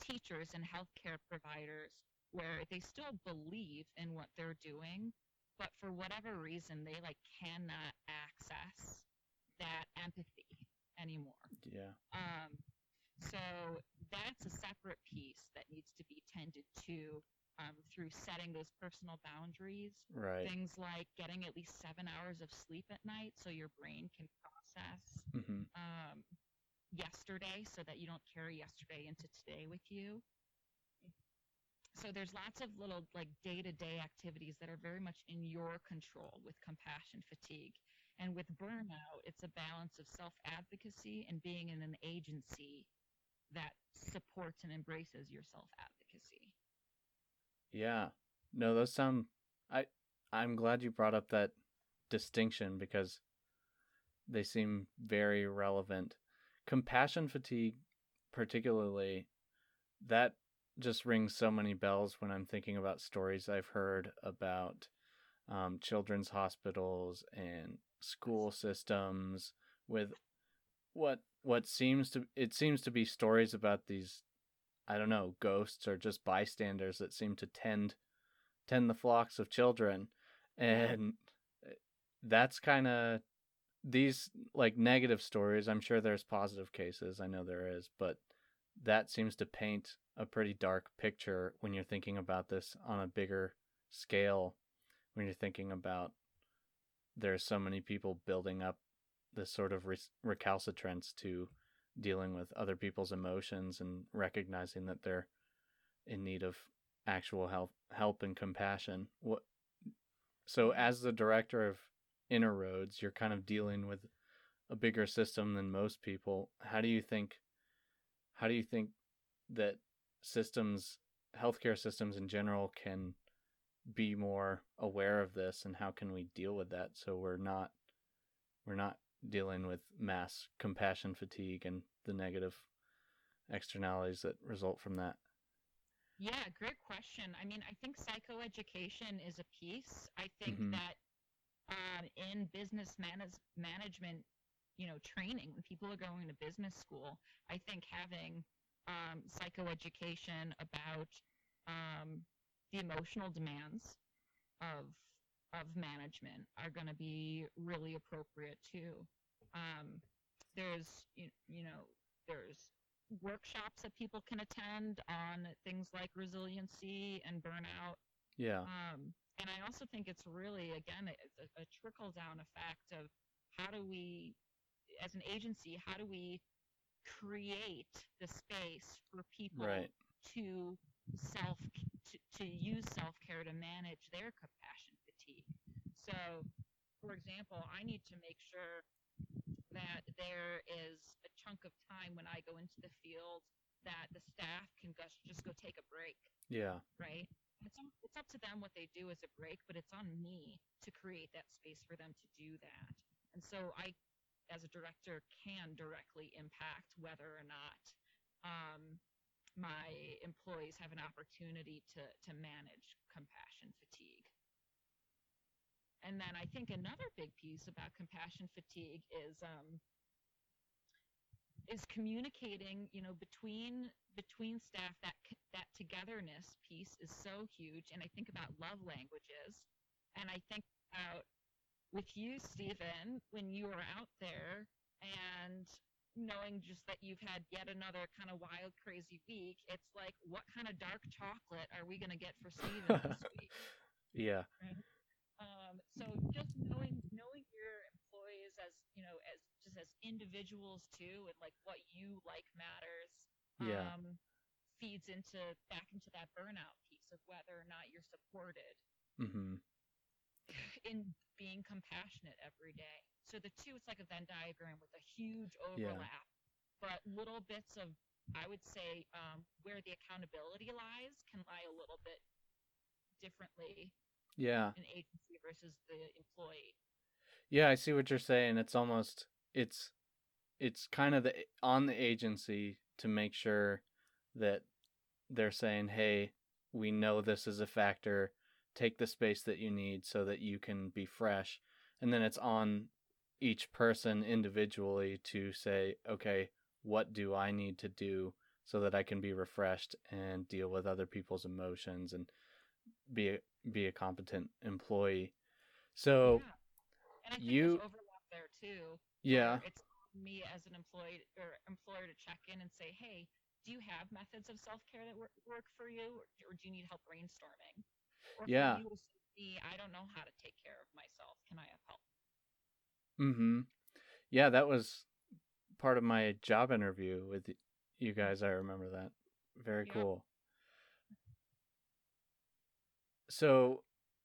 teachers and healthcare providers where they still believe in what they're doing, but for whatever reason, they like cannot access that empathy anymore. Yeah. Um, so that's a separate piece that needs to be tended to um, through setting those personal boundaries Right. things like getting at least seven hours of sleep at night so your brain can process Mhm. um, yesterday so that you don't carry yesterday into today with you. So there's lots of little like day-to-day activities that are very much in your control with compassion fatigue. And with burnout, it's a balance of self-advocacy and being in an agency that supports and embraces your self-advocacy. Yeah. No, those sound I I'm glad you brought up that distinction because they seem very relevant. Compassion fatigue particularly that just rings so many bells when I'm thinking about stories I've heard about um, children's hospitals and school systems with what what seems to it seems to be stories about these I don't know, ghosts or just bystanders that seem to tend tend the flocks of children. And eh, that's kind of these like negative stories. I'm sure there's positive cases. I know there is, but that seems to paint a pretty dark picture when you're thinking about this on a bigger scale. When you're thinking about there's so many people building up this sort of re- recalcitrance to dealing with other people's emotions and recognizing that they're in need of actual help help and compassion. What so as the director of Inner Roads you're kind of dealing with a bigger system than most people. How do you think how do you think that systems healthcare systems in general can be more aware of this and how can we deal with that so we're not we're not dealing with mass compassion fatigue and the negative externalities that result from that. Yeah, great question. I mean, I think psychoeducation is a piece. I think Mhm. that um, in business manage- management, you know, training, when people are going to business school, I think having um, psychoeducation about um, the emotional demands of of management are going to be really appropriate too. Um, there's you, you know there's workshops that people can attend on things like resiliency and burnout. Yeah. Um, and I also think it's really, again, it's a, a trickle down effect of how do we, as an agency, how do we create the space for people Right. to self to, to use self care to manage their compassion. So, for example, I need to make sure that there is a chunk of time when I go into the field that the staff can just, just go take a break, Yeah. right? It's, up- it's up to them what they do as a break, but it's on me to create that space for them to do that. And so I, as a director, can directly impact whether or not um, my employees have an opportunity to, to manage compassion fatigue. And then I think another big piece about compassion fatigue is um, is communicating, you know, between between staff. That that togetherness piece is so huge. And I think about love languages, and I think about with you, Stephen, when you were out there and knowing just that you've had yet another kind of wild, crazy week. It's like, what kind of dark chocolate are we going to get for Stephen this week? Yeah. Um, so just knowing knowing your employees as you know as just as individuals too, and like what you like matters. Yeah. Um, feeds into back into that burnout piece of whether or not you're supported. Mhm. In being compassionate every day. So the two, it's like a Venn diagram with a huge Yeah. overlap, but little bits of, I would say, um, where the accountability lies can lie a little bit differently Yeah. in agency versus the employee. Yeah, I see what you're saying. It's almost it's it's kind of the eh, on the agency to make sure that they're saying, "Hey, we know this is a factor. Take the space that you need so that you can be fresh." And then it's on each person individually to say, "Okay, what do I need to do so that I can be refreshed and deal with other people's emotions and be a, be a competent employee?" So, yeah. And I think you- overlap there too. yeah. It's me as an employee or employer to check in and say, hey, do you have methods of self care that work, work for you, or, or do you need help brainstorming? Or Yeah. "Me, I don't know how to take care of myself. Can I have help? Mm-hmm. Yeah, that was part of my job interview with you guys. I remember that. Very Yeah. cool. So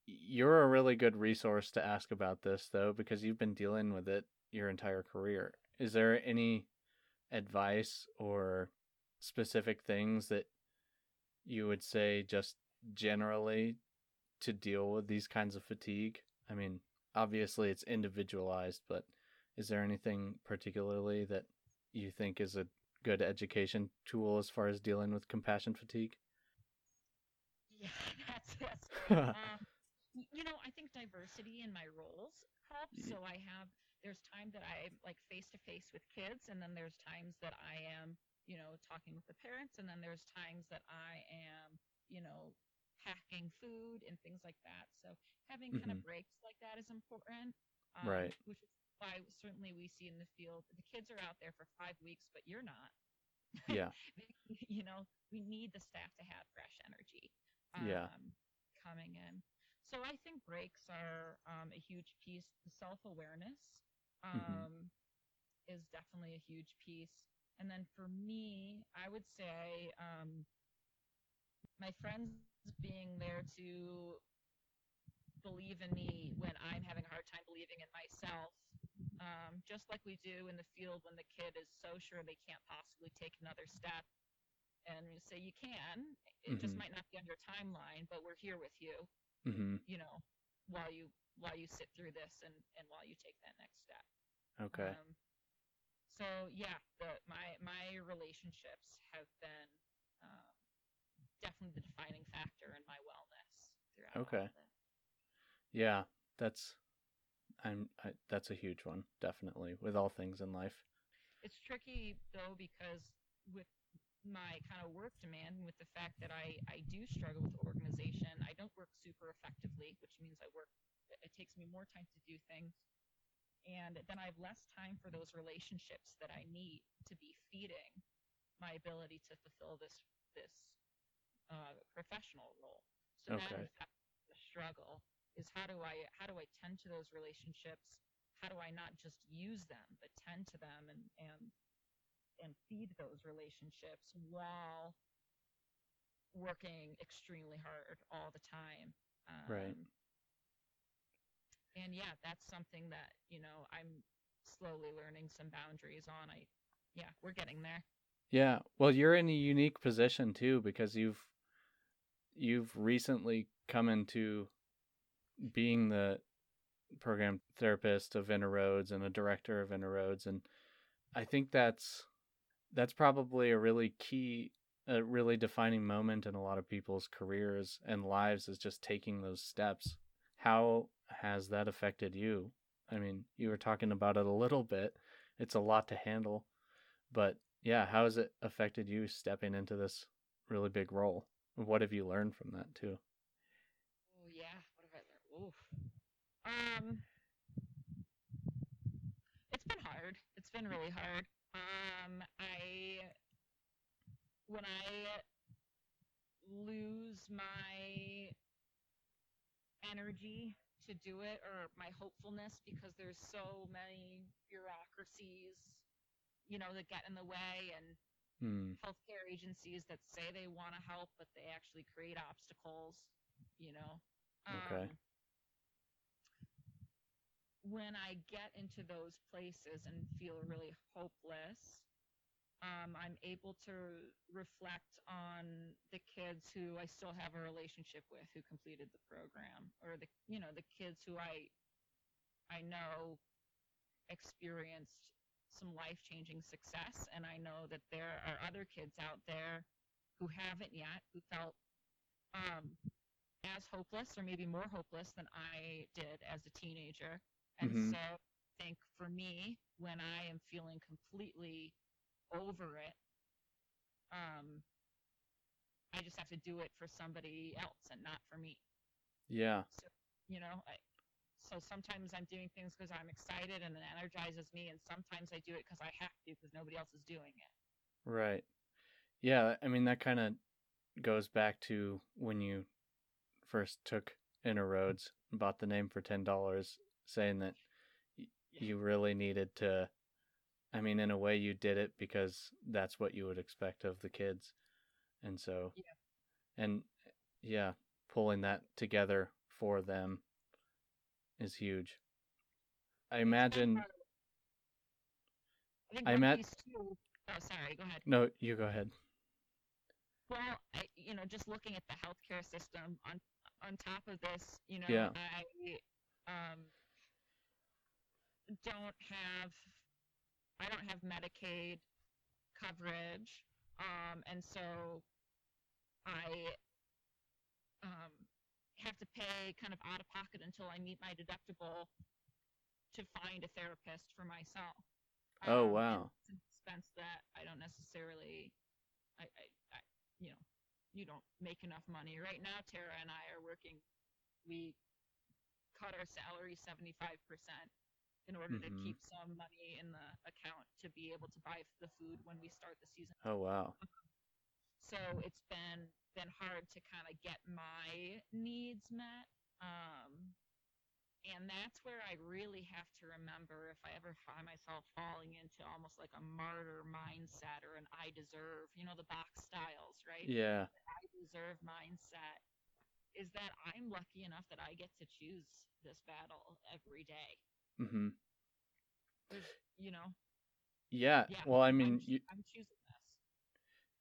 you're a really good resource to ask about this though because you've been dealing with it your entire career. Is there any advice or specific things that you would say just generally to deal with these kinds of fatigue? I mean, obviously it's individualized, but is there anything particularly that you think is a good education tool as far as dealing with compassion fatigue? Yeah, that's that's um, you know, I think diversity in my roles helps. So I have there's time that I'm like face to face with kids, and then there's times that I am, you know, talking with the parents, and then there's times that I am, you know, packing food and things like that. So having kind Mhm. of breaks like that is important. Um, Right. Which is why certainly we see in the field the kids are out there for five weeks, but you're not. Yeah. you know, we need the staff to have fresh energy Yeah. um, coming in. So I think breaks are um, a huge piece. The self awareness um, Mhm. is definitely a huge piece. And then for me, I would say um, my friends being there to believe in me when I'm having a hard time believing in myself. Um, just like we do in the field when the kid is so sure they can't possibly take another step and say you can it just Mhm. might not be on your timeline but we're here with you Mm-hmm. you know while you while you sit through this and and while you take that next step Okay. um, so yeah the my my relationships have been um, definitely the defining factor in my wellness throughout Okay. Yeah, that's I'm I, that's a huge one, definitely, with all things in life. it's tricky though because with my kind of work demand and with the fact that I, I do struggle with organization, I don't work super effectively, which means I work it takes me more time to do things. And then I have less time for those relationships that I need to be feeding my ability to fulfill this this uh, professional role. So Okay. that is the struggle is how do I how do I tend to those relationships how do I not just use them, but tend to them and and and feed those relationships while working extremely hard all the time. Um, Right. And yeah, that's something that you know I'm slowly learning some boundaries on. I yeah, we're getting there. Yeah. Well, you're in a unique position too because you've you've recently come into being the program therapist of Inner Roads and a director of Inner Roads and I think that's that's probably a really key a really defining moment in a lot of people's careers and lives is just taking those steps. How has that affected you? I mean, you were talking about it a little bit. It's a lot to handle. But yeah, how has it affected you stepping into this really big role? What have you learned from that too? Oh yeah, what have I learned? Oof. Um, it's been hard. It's been really hard. Um, I when I lose my energy to do it or my hopefulness because there's so many bureaucracies, you know, that get in the way and Hmm. healthcare agencies that say they want to help, but they actually create obstacles. You know. Okay. When I get into those places and feel really hopeless, um, I'm able to reflect on the kids who I still have a relationship with who completed the program, or the you know the kids who I I know experienced some life changing success, and I know that there are other kids out there who haven't yet who felt um, as hopeless or maybe more hopeless than I did as a teenager. And Mhm. so I think for me, when I am feeling completely over it, um, I just have to do it for somebody else and not for me. Yeah. So, you know, I, so sometimes I'm doing things because I'm excited and it energizes me, and sometimes I do it because I have to because nobody else is doing it. Right. Yeah, I mean that kind of goes back to when you first took Inner Roads and bought the name for ten dollars, saying that you really needed to. I mean, in a way, you did it because that's what you would expect of the kids, and so, Yeah. and yeah, pulling that together for them is huge. I imagine. I I met- too. Oh, sorry. Go ahead. No, you go ahead. Well, I, you know, just looking at the healthcare system on on top of this, you know, Yeah. I um don't have I don't have Medicaid coverage, um, and so I um, have to pay kind of out of pocket until I meet my deductible to find a therapist for myself. Oh, Um, wow. It's an expense that I don't necessarily, I, I, I, you know, you don't make enough money. Right now, Tara and I are working, we cut our salary 75% in order to Mhm. keep some money in the account to be able to buy the food when we start the season. Oh wow. So it's been been hard to kind of get my needs met. Um, and that's where I really have to remember if I ever find myself falling into almost like a martyr mindset or an I deserve, you know, the box styles, right? Yeah. I deserve mindset is that I'm lucky enough that I get to choose this battle every day. Mhm. There's, you know, Yeah. yeah. Well, I I'm, mean, you, I'm choosing this.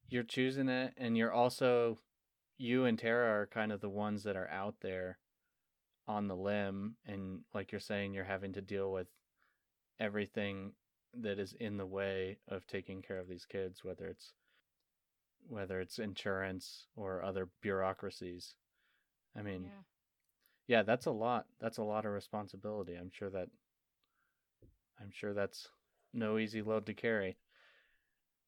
you're choosing it and you're also you and Tara are kind of the ones that are out there on the limb and like you're saying you're having to deal with everything that is in the way of taking care of these kids whether it's whether it's insurance or other bureaucracies. I mean, yeah. yeah, that's a lot. That's a lot of responsibility. I'm sure that I'm sure that's no easy load to carry.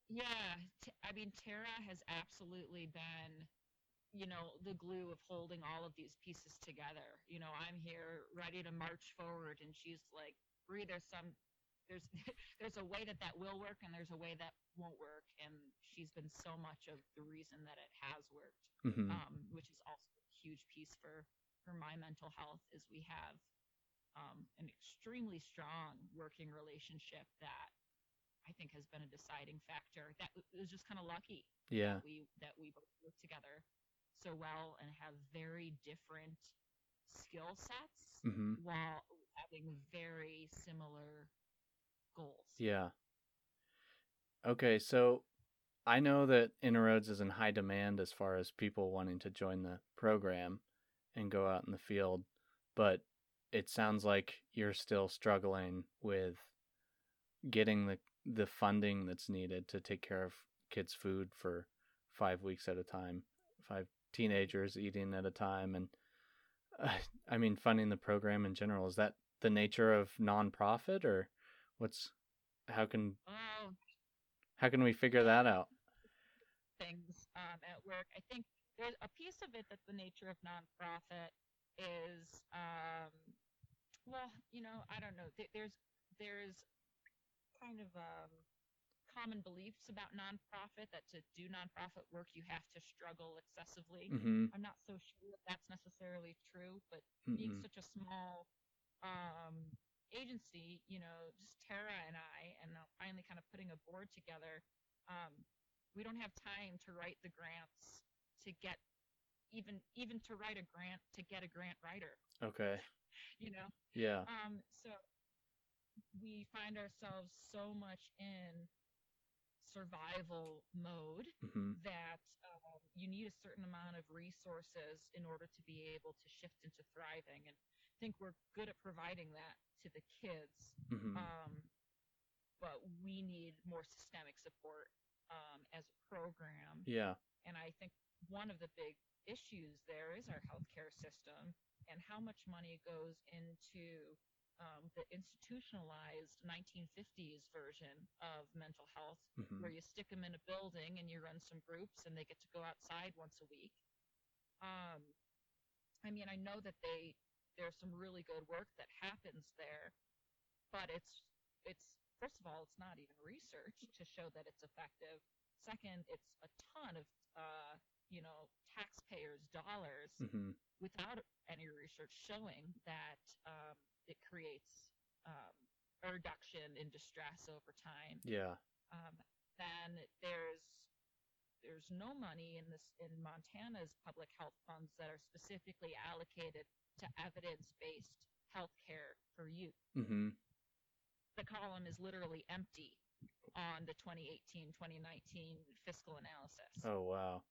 Yeah, t- I mean, Tara has absolutely been, you know, the glue of holding all of these pieces together. You know, I'm here ready to march forward, and she's like, "Brie, there's some, there's, there's a way that that will work, and there's a way that won't work." And she's been so much of the reason that it has worked, hmm um, which is also a huge piece for for my mental health. Is we have um, an extremely strong working relationship that I think has been a deciding factor. That it was just kind of lucky Yeah. that we that we both work together so well and have very different skill sets hmm while having very similar goals. Yeah. Okay, so I know that Inner Roads is in high demand as far as people wanting to join the program and go out in the field, but it sounds like you're still struggling with getting the the funding that's needed to take care of kids' food for five weeks at a time, five teenagers eating at a time, and uh, I mean funding the program in general. Is that the nature of nonprofit, or what's how can Oh, how can we figure that out? things um, at work. I think there's a piece of it that the nature of nonprofit is, um, well, you know, I don't know. There's there's kind of um, common beliefs about nonprofit that to do nonprofit work you have to struggle excessively. Mm-hmm. I'm not so sure that that's necessarily true, but being Mm-mm. such a small um, agency, you know, just Tara and I, and now finally kind of putting a board together, um, we don't have time to write the grants to get even even to write a grant to get a grant writer. Okay. you know. Yeah. Um, so we find ourselves so much in survival mode hmm that um, you need a certain amount of resources in order to be able to shift into thriving. And I think we're good at providing that to the kids, hmm um, but we need more systemic support um, as a program. Yeah. And I think one of the big issues there is our healthcare system and how much money goes into um, the institutionalized 1950s version of mental health, hmm where you stick them in a building and you run some groups and they get to go outside once a week. Um, I mean, I know that they there's some really good work that happens there, but it's it's first of all, it's not even research to show that it's effective. Second, it's a ton of uh, you know taxpayers' dollars hmm without any research showing that um, it creates um, a reduction in distress over time. Yeah. Um, then there's there's no money in this in Montana's public health funds that are specifically allocated to evidence-based healthcare for youth. hmm The column is literally empty on the 2018-2019 fiscal analysis. Oh wow.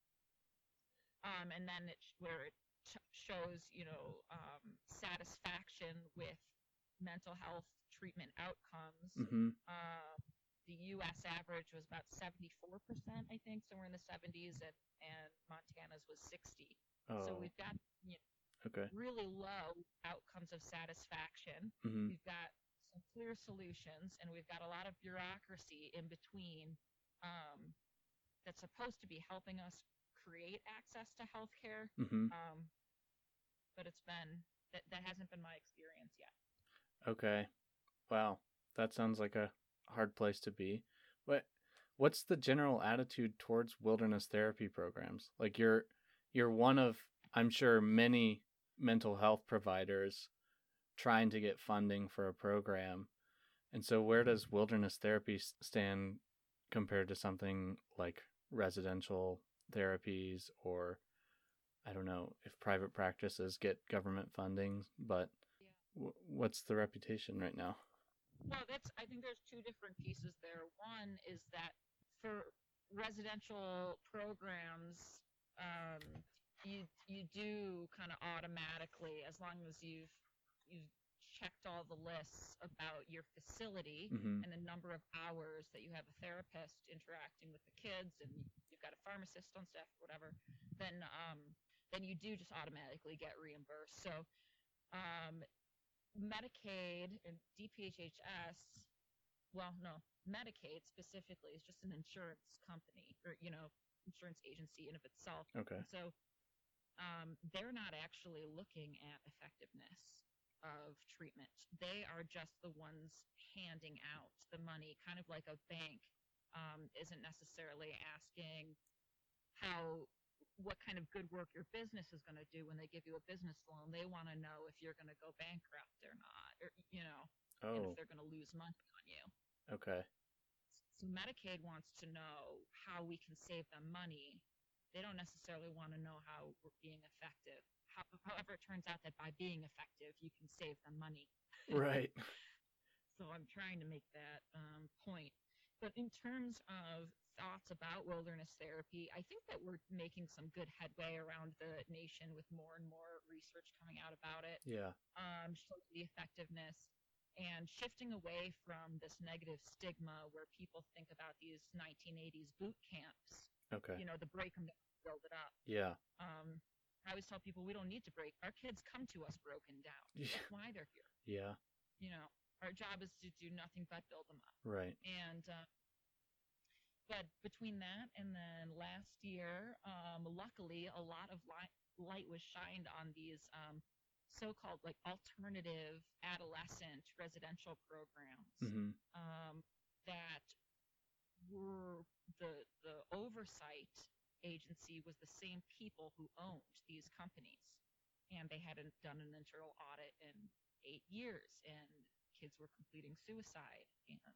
Um, and then it where it shows you know um, satisfaction with mental health treatment outcomes. hmm Um, the U.S. average was about 74 percent, I think, somewhere in the 70s, and, and Montana's was 60. Oh. So we've got you know, okay. really low outcomes of satisfaction. hmm We've got some clear solutions, and we've got a lot of bureaucracy in between um, that's supposed to be helping us create access to healthcare hmm um, but it's been that that hasn't been my experience yet. Okay. Wow. That sounds like a hard place to be. What what's the general attitude towards wilderness therapy programs? Like you're you're one of I'm sure many mental health providers trying to get funding for a program. And so where does wilderness therapy stand compared to something like residential therapies or I don't know if private practices get government funding, but w- what's the reputation right now? Well, that's I think there's two different pieces there. One is that for residential programs, um, you you do kind of automatically as long as you've you've checked all the lists about your facility hmm and the number of hours that you have a therapist interacting with the kids and you've got a pharmacist on staff whatever then um, then you do just automatically get reimbursed so um, medicaid and dphhs well no medicaid specifically is just an insurance company or you know insurance agency in of itself Okay. so um, they're not actually looking at effectiveness of treatment. They are just the ones handing out the money, kind of like a bank um, isn't necessarily asking how what kind of good work your business is going to do when they give you a business loan. They want to know if you're going to go bankrupt or not, or you know, and Oh, if they're going to lose money on you. okay. So Medicaid wants to know how we can save them money. They don't necessarily want to know how we're being effective. How, however, it turns out that by being effective, you can save them money. Right. So I'm trying to make that um, point. But in terms of thoughts about wilderness therapy, I think that we're making some good headway around the nation with more and more research coming out about it Yeah. um, showing the effectiveness and shifting away from this negative stigma where people think about these 1980s boot camps, Okay. you know, the break them down, build it up. Yeah. Um, I always tell people we don't need to break. Our kids come to us broken down. That's why they're here. Yeah. You know, our job is to do nothing but build them up. Right. And uh, but between that and then last year, um, luckily, a lot of light, light was shined on these um, so-called like alternative adolescent residential programs hmm um, that were the the oversight agency was the same people who owned these companies, and they hadn't done an internal audit in eight years, and kids were completing suicide, and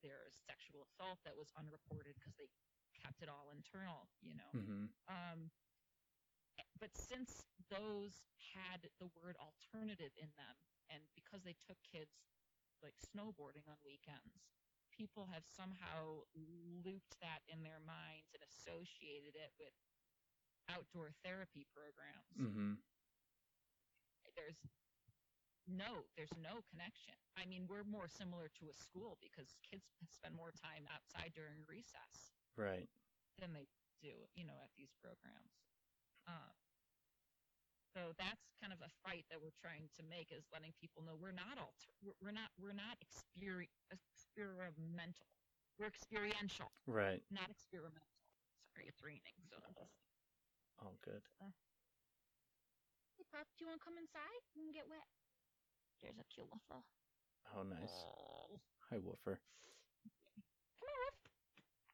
there's sexual assault that was unreported because they kept it all internal, you know. hmm Um, but since those had the word alternative in them and because they took kids like snowboarding on weekends, people have somehow looped that in their minds and associated it with outdoor therapy programs. Mm-hmm. There's no, there's no connection. I mean, we're more similar to a school because kids spend more time outside during recess Right. than they do, you know, at these programs. Um, so that's kind of a fight that we're trying to make is letting people know we're not alter, we're, not we're not experi- experimental. We're experiential, Right. not experimental. Sorry, it's raining, so I'm just. Oh, good. Hey, pup, do you want to come inside and get wet? There's a cute little. Oh, nice. Oh. Hi, Woofer. Come on, Wolf.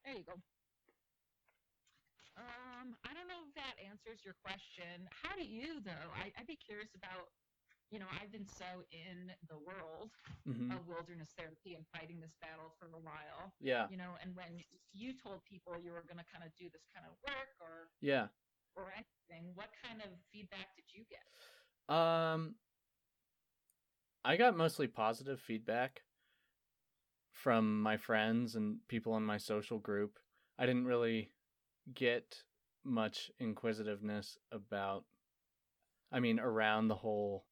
There you go. Um, I don't know if that answers your question. How do you though? I, I'd be curious about. You know, I've been so in the world Mm-hmm. of wilderness therapy and fighting this battle for a while. Yeah. You know, and when you told people you were going to kind of do this kind of work or Yeah. or anything, what kind of feedback did you get? Um, I got mostly positive feedback from my friends and people in my social group. I didn't really get much inquisitiveness about, I mean, around the whole.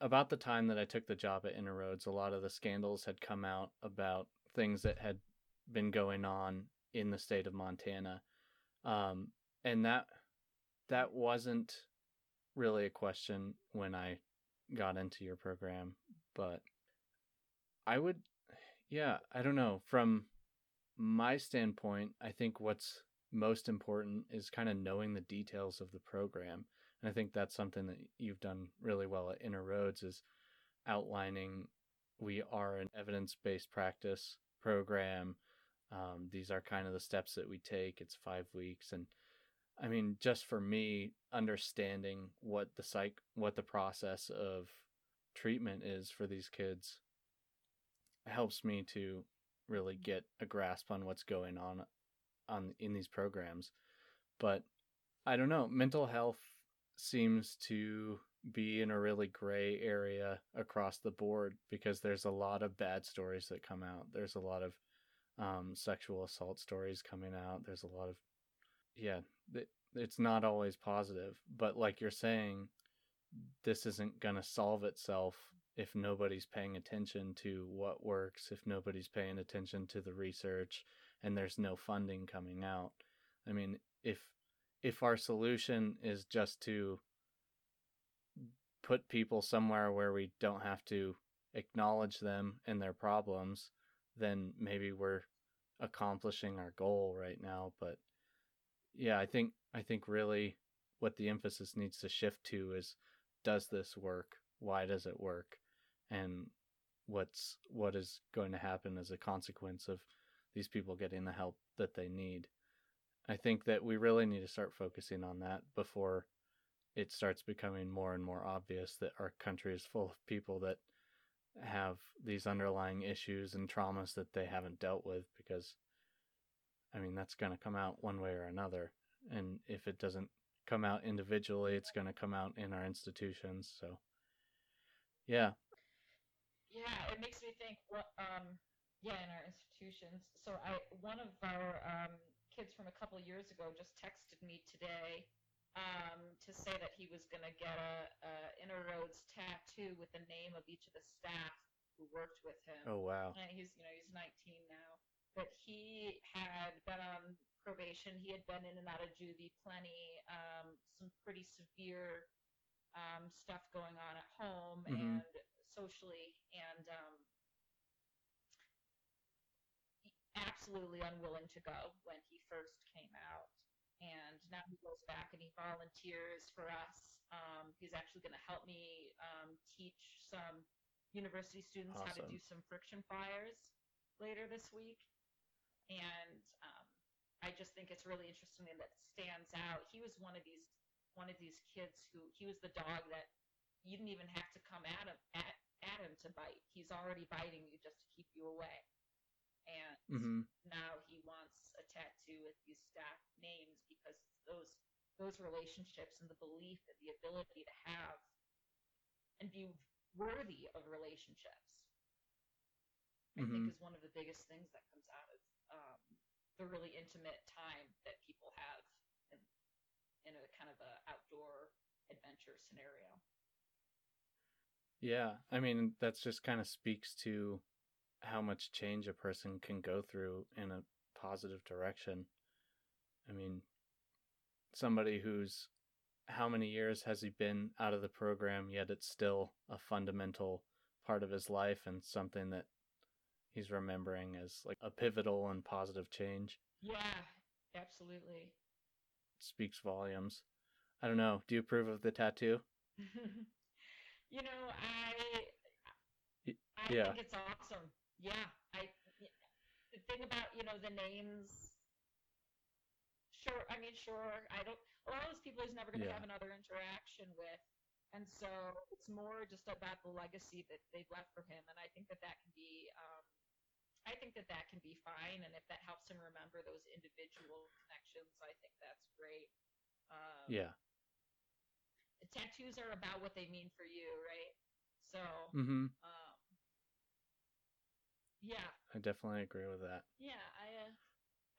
About the time that I took the job at Inner Roads, a lot of the scandals had come out about things that had been going on in the state of Montana. Um, and that that wasn't really a question when I got into your program, but I would, yeah, I don't know. From my standpoint, I think what's most important is kind of knowing the details of the program. And I think that's something that you've done really well at Inner Roads is outlining we are an evidence based practice program. Um, these are kind of the steps that we take. It's five weeks. And I mean, just for me, understanding what the psych, what the process of treatment is for these kids helps me to really get a grasp on what's going on on in these programs. But I don't know, mental health seems to be in a really gray area across the board because there's a lot of bad stories that come out. There's a lot of um, sexual assault stories coming out. There's a lot of, yeah, it's not always positive. But like you're saying, this isn't going to solve itself if nobody's paying attention to what works, if nobody's paying attention to the research, and there's no funding coming out. I mean, if if our solution is just to put people somewhere where we don't have to acknowledge them and their problems, then maybe we're accomplishing our goal right now. But yeah, I think I think really what the emphasis needs to shift to is does this work? Why does it work? And what's what is going to happen as a consequence of these people getting the help that they need. I think that we really need to start focusing on that before it starts becoming more and more obvious that our country is full of people that have these underlying issues and traumas that they haven't dealt with because I mean that's going to come out one way or another and if it doesn't come out individually it's going to come out in our institutions so yeah Yeah, it makes me think. What? Um, yeah, in our institutions. So I, one of our um, kids from a couple of years ago just texted me today um, to say that he was going to get a, a Inner Roads tattoo with the name of each of the staff who worked with him. oh wow And he's, you know, he's 19 now. But he had been on probation. He had been in and out of juvie plenty. Um, some pretty severe um, stuff going on at home Mhm. and socially, and um, absolutely unwilling to go when he first came out. And now he goes back and he volunteers for us. Um, he's actually going to help me um, teach some university students how to do some friction fires later this week. And um, I just think it's really interesting that stands out. He was one of these one of these kids who he was the dog that you didn't even have to come at him at, at him to bite. He's already biting you just to keep you away. And mhm now he wants a tattoo with these staff names because those those relationships and the belief and the ability to have and be worthy of relationships. I think Mhm. is one of the biggest things that comes out of um, the really intimate time that people have in, in a kind of a outdoor adventure scenario. Yeah, I mean, that's just kind of speaks to how much change a person can go through in a positive direction. I mean, somebody who's how many years has he been out of the program, yet it's still a fundamental part of his life and something that he's remembering as like a pivotal and positive change Yeah, absolutely. speaks volumes. I don't know. Do you approve of the tattoo? you know, I I yeah. I think it's awesome. Yeah, I the thing about you know the names. Sure, I mean, sure. I don't. A lot of those people he's never going to Yeah. have another interaction with, and so it's more just about the legacy that they've left for him. And I think that that can be. Um, I think that that can be fine, and if that helps him remember those individual connections, I think that's great. Um, Yeah. tattoos are about what they mean for you, right? So, Mm-hmm. um, yeah, I definitely agree with that. yeah, I uh,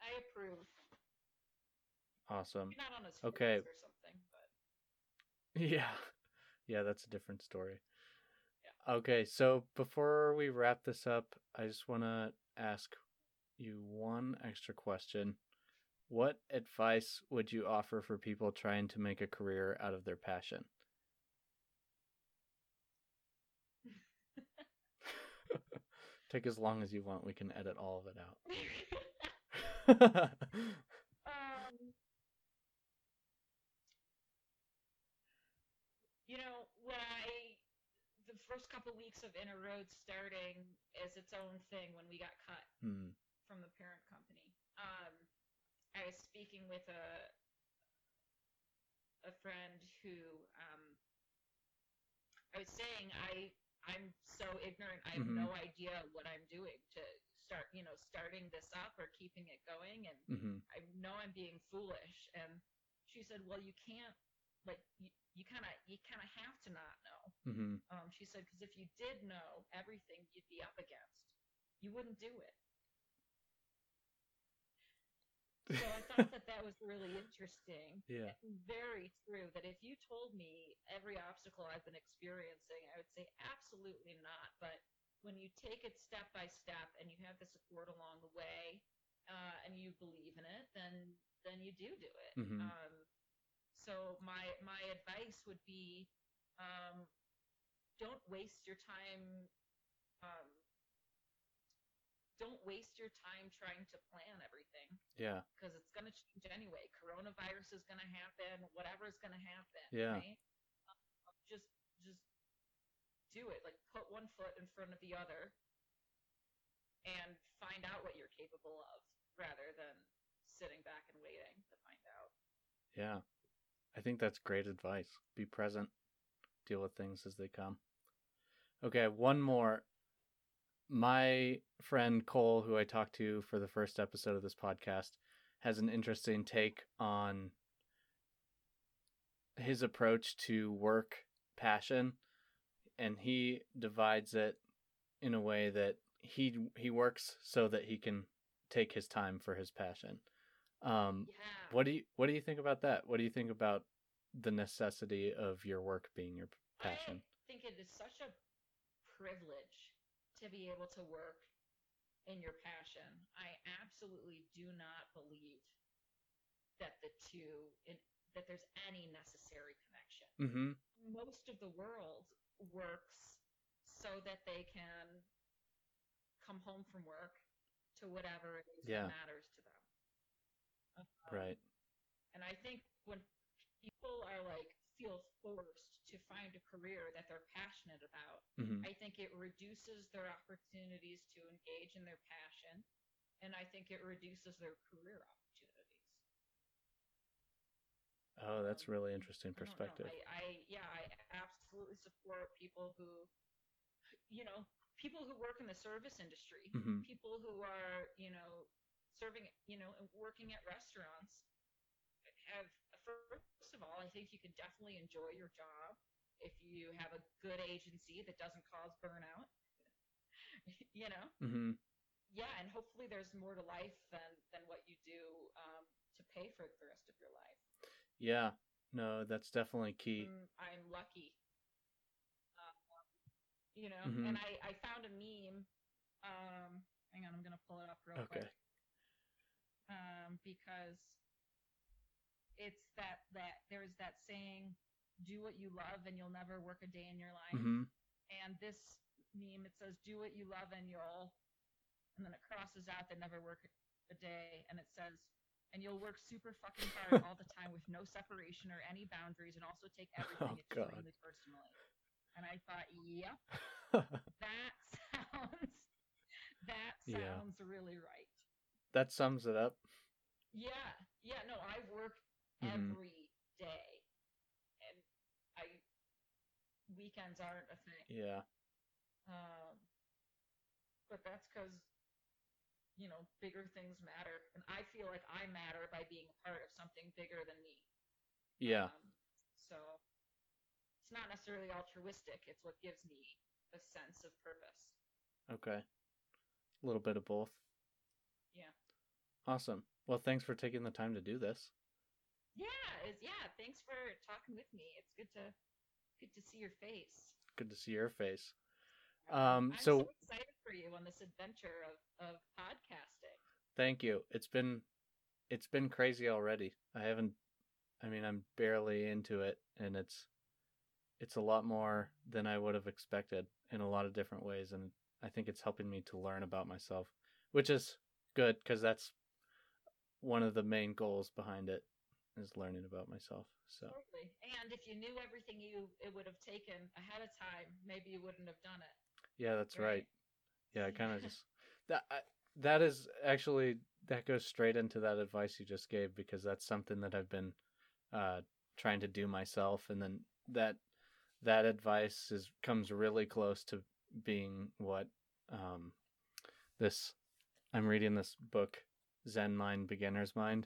I approve. Awesome. Maybe not on his Okay. or something, but Yeah. Yeah, that's a different story. Okay, so before we wrap this up, I just want to ask you one extra question. What advice would you offer for people trying to make a career out of their passion? Take as long as you want. We can edit all of it out. um, you know, when first couple weeks of Inner Road starting as its own thing when we got cut Hmm. from the parent company. Um, I was speaking with a a friend who um, I was saying I I'm so ignorant. I have Mhm. no idea what I'm doing to start, you know, starting this up or keeping it going, and hmm I know I'm being foolish. And she said, "Well, you can't, like, you, you kind of, you kind of have to not know." hmm Um, she said, "Because if you did know everything you'd be up against, you wouldn't do it." So I thought that that was really interesting. Yeah. Very true. That if you told me every obstacle I've been experiencing, I would say absolutely not. But when you take it step by step and you have the support along the way, uh, and you believe in it, then then you do do it. Mhm. Um, so my my advice would be, um, don't waste your time. Um, don't waste your time trying to plan everything Yeah. because it's going to change anyway. Coronavirus is going to happen. Whatever is going to happen. Yeah. Right? Um, just just do it. Like put one foot in front of the other, and find out what you're capable of, rather than sitting back and waiting to find out. Yeah. I think that's great advice. Be present, deal with things as they come. Okay, one more. My friend Cole, who I talked to for the first episode of this podcast, has an interesting take on his approach to work passion and he divides it in a way that he he works so that he can take his time for his passion. Um, Yeah. what do you what do you think about that? What do you think about the necessity of your work being your passion? I think it is such a privilege to be able to work in your passion. I absolutely do not believe that the two in, that there's any necessary connection. Mm-hmm. Most of the world works so that they can come home from work to whatever it is Yeah. that matters to them. Um, Right. and I think when people are like feel forced to find a career that they're passionate about, Mm-hmm. I think it reduces their opportunities to engage in their passion, and I think it reduces their career opportunities. Oh, that's Um, really interesting I perspective. I, I yeah, I absolutely support people who, you know, people who work in the service industry, Mm-hmm. people who are, you know, serving, you know, and working at restaurants. Have first of all, I think you can definitely enjoy your job if you have a good agency that doesn't cause burnout, you know, Mm-hmm. yeah, and hopefully there's more to life than than what you do um, to pay for the rest of your life. Yeah. No, that's definitely key. Mm, I'm lucky. Um, you know, Mhm. and I, I found a meme. Um, hang on, I'm gonna pull it up real Okay. quick. Um, because it's that that there's that saying, "Do what you love, and you'll never work a day in your life." Mm-hmm. And this meme, it says, "Do what you love, and you'll," and then it crosses out that never work a day, and it says, "And you'll work super fucking hard all the time with no separation or any boundaries, and also take everything Oh, extremely personally." And I thought, "Yep, that sounds that Yeah. sounds really right." That sums it up. Yeah, yeah. No, I work Mhm. every day, and I weekends aren't a thing. Yeah. Um, but that's because, you know, bigger things matter. And I feel like I matter by being a part of something bigger than me. Yeah. Um, so it's not necessarily altruistic, it's what gives me a sense of purpose. Okay. A little bit of both. Yeah. Awesome. Well, thanks for taking the time to do this. Yeah, is yeah, thanks for talking with me. It's good to good to see your face. Good to see your face. Um, I'm so- so excited for you on this adventure of, of podcasting. Thank you. It's been it's been crazy already. I haven't I mean, I'm barely into it and it's it's a lot more than I would have expected in a lot of different ways and I think it's helping me to learn about myself, which is good cuz that's one of the main goals behind it is learning about myself. So, Totally. And if you knew everything you it would have taken ahead of time, maybe you wouldn't have done it. yeah, that's right. Right. Yeah, I kind of just that I, that is actually that goes straight into that advice you just gave because that's something that I've been uh trying to do myself and then that that advice is comes really close to being what um this I'm reading this book Zen Mind Beginner's Mind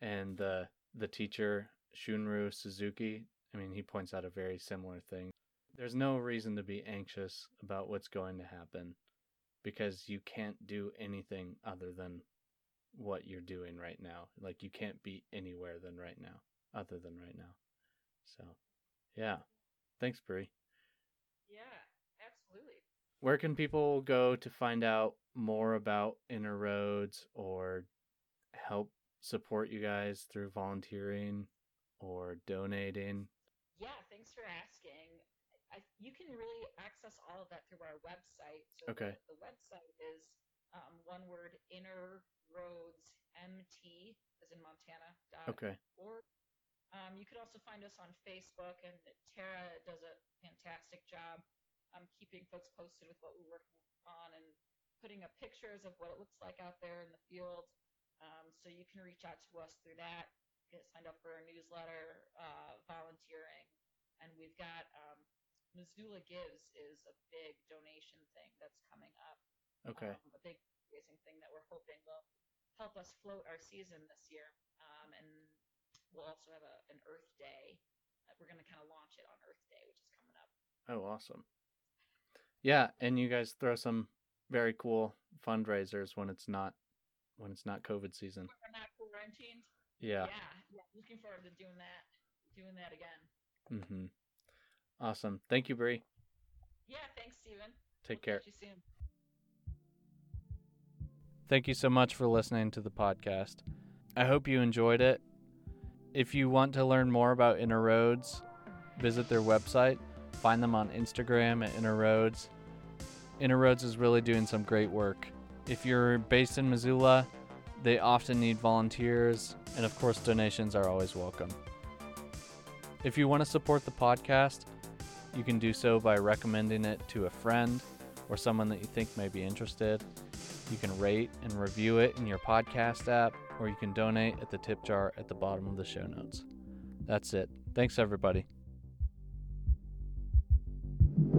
and the the teacher Shunryu Suzuki I mean he points out a very similar thing there's no reason to be anxious about what's going to happen because you can't do anything other than what you're doing right now. Like you can't be anywhere than right now, other than right now. So, yeah. Thanks, Brie. Where can people go to find out more about Inner Roads or help support you guys through volunteering or donating? Yeah, thanks for asking. I, you can really access all of that through our website. So Okay. The, the website is um, one word Inner Roads MT as in Montana. Dot Okay. org. Um, you could also find us on Facebook, and Tara does a fantastic job um, keeping folks posted with what we're working on and putting up pictures of what it looks like out there in the field. Um, so you can reach out to us through that, get signed up for our newsletter, uh, volunteering, and we've got um, Missoula Gives is a big donation thing that's coming up. Okay. Um, a big fundraising thing that we're hoping will help us float our season this year. Um, and we'll also have a, an Earth Day. We're going to kind of launch it on Earth Day, which is coming up. Oh, awesome. Yeah, and you guys throw some very cool fundraisers when it's not when it's not COVID season. Not quarantined. Yeah. yeah. Yeah. Looking forward to doing that. Doing that again. Mhm. Awesome. Thank you, Brie. Yeah. Thanks, Stephen. Take We'll care. you soon. Thank you so much for listening to the podcast. I hope you enjoyed it. If you want to learn more about Inner Roads, visit their website. Find them on Instagram at Inner Roads. Inner Roads is really doing some great work. If you're based in Missoula, they often need volunteers, and of course, donations are always welcome. If you want to support the podcast, you can do so by recommending it to a friend or someone that you think may be interested. You can rate and review it in your podcast app, or you can donate at the tip jar at the bottom of the show notes. That's it. Thanks, everybody.